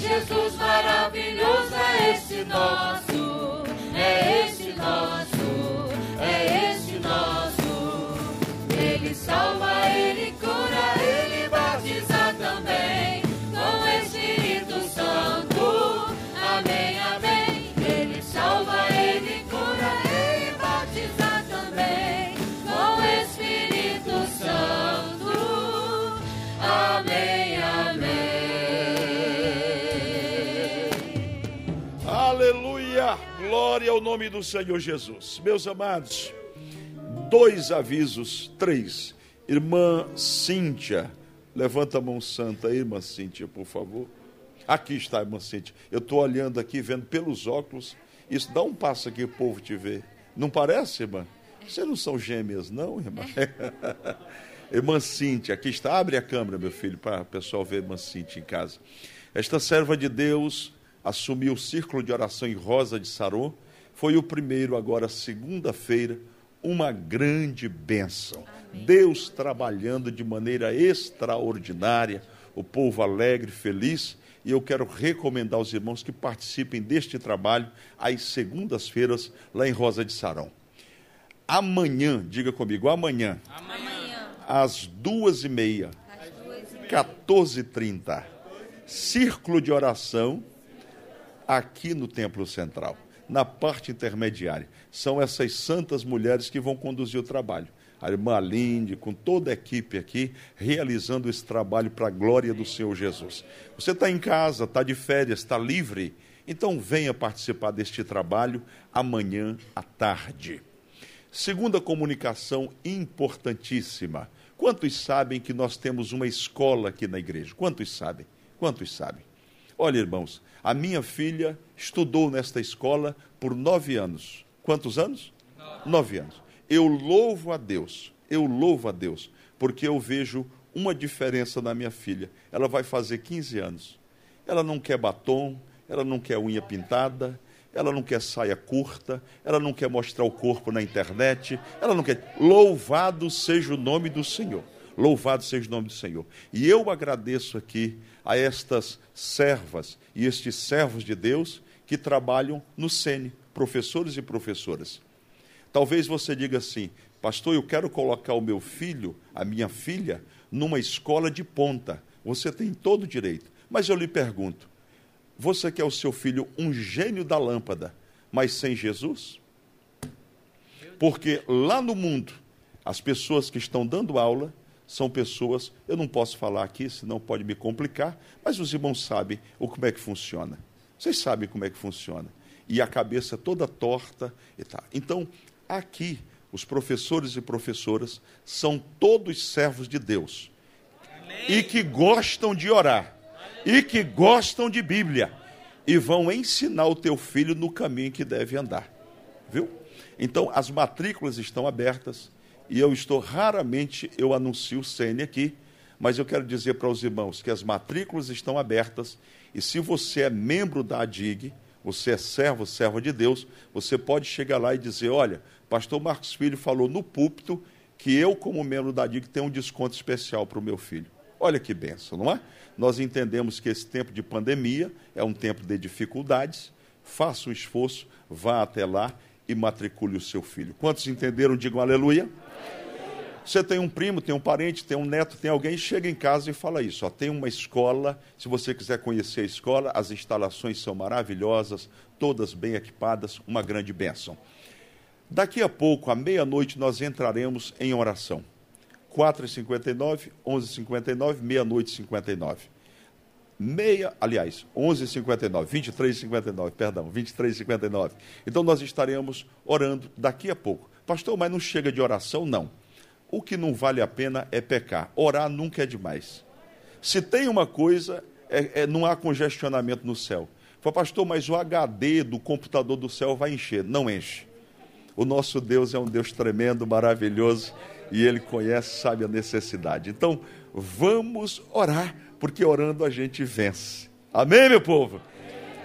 Jesus maravilhoso é esse nosso, é esse nosso, é esse nosso. Ele salva, ele Ao nome do Senhor Jesus. Meus amados, dois avisos, três. Irmã Cíntia, levanta a mão santa, irmã Cíntia, por favor. Aqui está, irmã Cíntia. Eu estou olhando aqui, vendo pelos óculos. Isso, dá um passo aqui, o povo te vê. Não parece, irmã? Vocês não são gêmeas, não, irmã? irmã Cíntia, aqui está. Abre a câmera, meu filho, para o pessoal ver a irmã Cíntia em casa. Esta serva de Deus assumiu o círculo de oração em Rosa de Saron. Foi o primeiro, agora, segunda-feira, uma grande bênção. Deus trabalhando de maneira extraordinária. o povo alegre, feliz, e eu quero recomendar aos irmãos que participem deste trabalho às segundas-feiras lá em Rosa de Sarão. Amanhã, diga comigo, amanhã, amanhã. às duas e meia, 14h30, círculo de oração aqui no Templo Central, na parte intermediária. São essas santas mulheres que vão conduzir o trabalho a irmã Aline, com toda a equipe aqui, realizando esse trabalho para a glória do Senhor Jesus. Você está em casa, está de férias, está livre? Então venha participar deste trabalho amanhã à tarde. Segunda comunicação importantíssima. Quantos sabem que nós temos uma escola aqui na igreja? Quantos sabem? Quantos sabem? Olha, irmãos, a minha filha estudou nesta escola por nove anos. Quantos anos? Nove, nove anos eu louvo a Deus, eu louvo a Deus, porque eu vejo uma diferença na minha filha. Ela vai fazer 15 anos. Ela não quer batom, ela não quer unha pintada, ela não quer saia curta, ela não quer mostrar o corpo na internet, ela não quer. Louvado seja o nome do Senhor. Louvado seja o nome do Senhor. E eu agradeço aqui a estas servas e estes servos de Deus que trabalham no SENE, professores e professoras. Talvez você diga assim, pastor, eu quero colocar o meu filho, a minha filha, numa escola de ponta. Você tem todo o direito. Mas eu lhe pergunto: você quer o seu filho um gênio da lâmpada, mas sem Jesus? Porque lá no mundo, as pessoas que estão dando aula são pessoas, eu não posso falar aqui, senão pode me complicar, mas os irmãos sabem o como é que funciona. Vocês sabem como é que funciona. E a cabeça toda torta e tá. Então, Aqui, os professores e professoras são todos servos de Deus. Amém. E que gostam de orar. E que gostam de Bíblia. E vão ensinar o teu filho no caminho que deve andar. Viu? Então, as matrículas estão abertas. E eu estou raramente, eu anuncio o CN aqui. Mas eu quero dizer para os irmãos que as matrículas estão abertas. E se você é membro da ADIG, você é servo, serva de Deus, você pode chegar lá e dizer: olha, pastor Marcos Filho falou no púlpito que eu, como membro da DIG, tenho um desconto especial para o meu filho. Olha que benção, não é? Nós entendemos que esse tempo de pandemia é um tempo de dificuldades. Faça um esforço, vá até lá e matricule o seu filho. Quantos entenderam? Digam aleluia. Você tem um primo, tem um parente, tem um neto, tem alguém, chega em casa e fala isso. Ó, tem uma escola, se você quiser conhecer a escola, as instalações são maravilhosas, todas bem equipadas, uma grande bênção. Daqui a pouco, à meia-noite, nós entraremos em oração. 4h59, 11h59, meia-noite 59. Meia, aliás, 11h59, 23h59, perdão, 23h59. Então nós estaremos orando daqui a pouco. Pastor, mas não chega de oração? Não. O que não vale a pena é pecar. Orar nunca é demais. Se tem uma coisa, é, é, não há congestionamento no céu. Fala, pastor, mas o HD do computador do céu vai encher. Não enche. O nosso Deus é um Deus tremendo, maravilhoso, e Ele conhece, sabe a necessidade. Então, vamos orar, porque orando a gente vence. Amém, meu povo?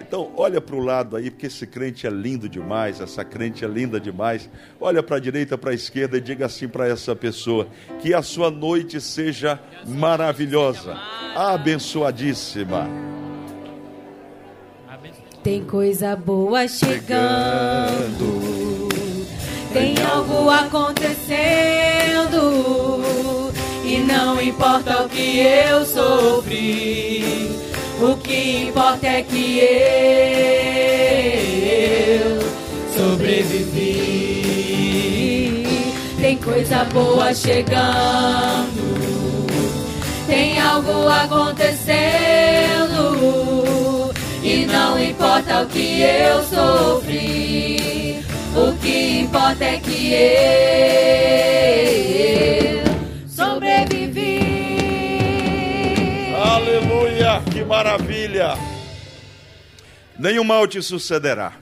Então, olha para o lado aí, porque esse crente é lindo demais, essa crente é linda demais. Olha para a direita, para a esquerda e diga assim para essa pessoa: que a sua noite seja maravilhosa, abençoadíssima. Tem coisa boa chegando, tem algo acontecendo, e não importa o que eu sofri. O que importa é que eu sobrevivi. Tem coisa boa chegando, tem algo acontecendo. E não importa o que eu sofri, o que importa é que eu Aleluia, que maravilha! Nenhum mal te sucederá,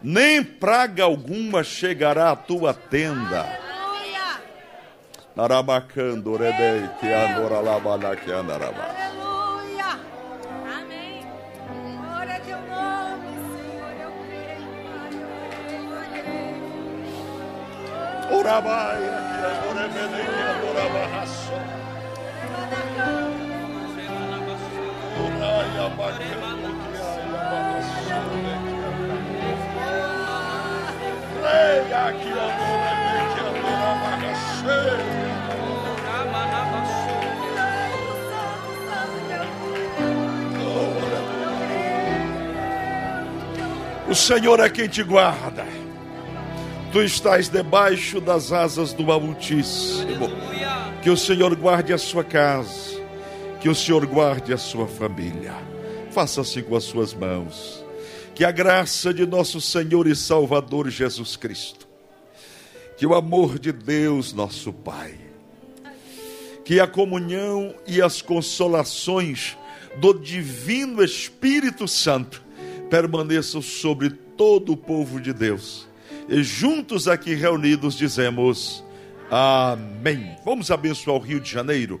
nem praga alguma chegará à tua tenda. Narabacando, andarabá. Aleluia. Amém. Glória a teu nome, Senhor. Eu creio. Barraço. Levanta a cama. O Senhor é quem te guarda. Tu estás debaixo das asas do Altíssimo. Que o Senhor guarde a sua casa. Que o Senhor guarde a sua família. Faça-se com as suas mãos. Que a graça de nosso Senhor e Salvador Jesus Cristo. Que o amor de Deus, nosso Pai. Que a comunhão e as consolações do Divino Espírito Santo permaneçam sobre todo o povo de Deus. E juntos aqui reunidos dizemos: Amém. Vamos abençoar o Rio de Janeiro.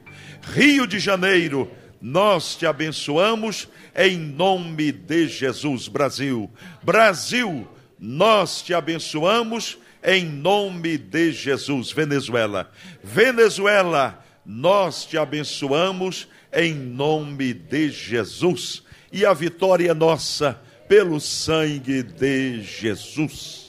Rio de Janeiro, nós te abençoamos em nome de Jesus. Brasil, Brasil, nós te abençoamos em nome de Jesus. Venezuela, Venezuela, nós te abençoamos em nome de Jesus. E a vitória é nossa pelo sangue de Jesus.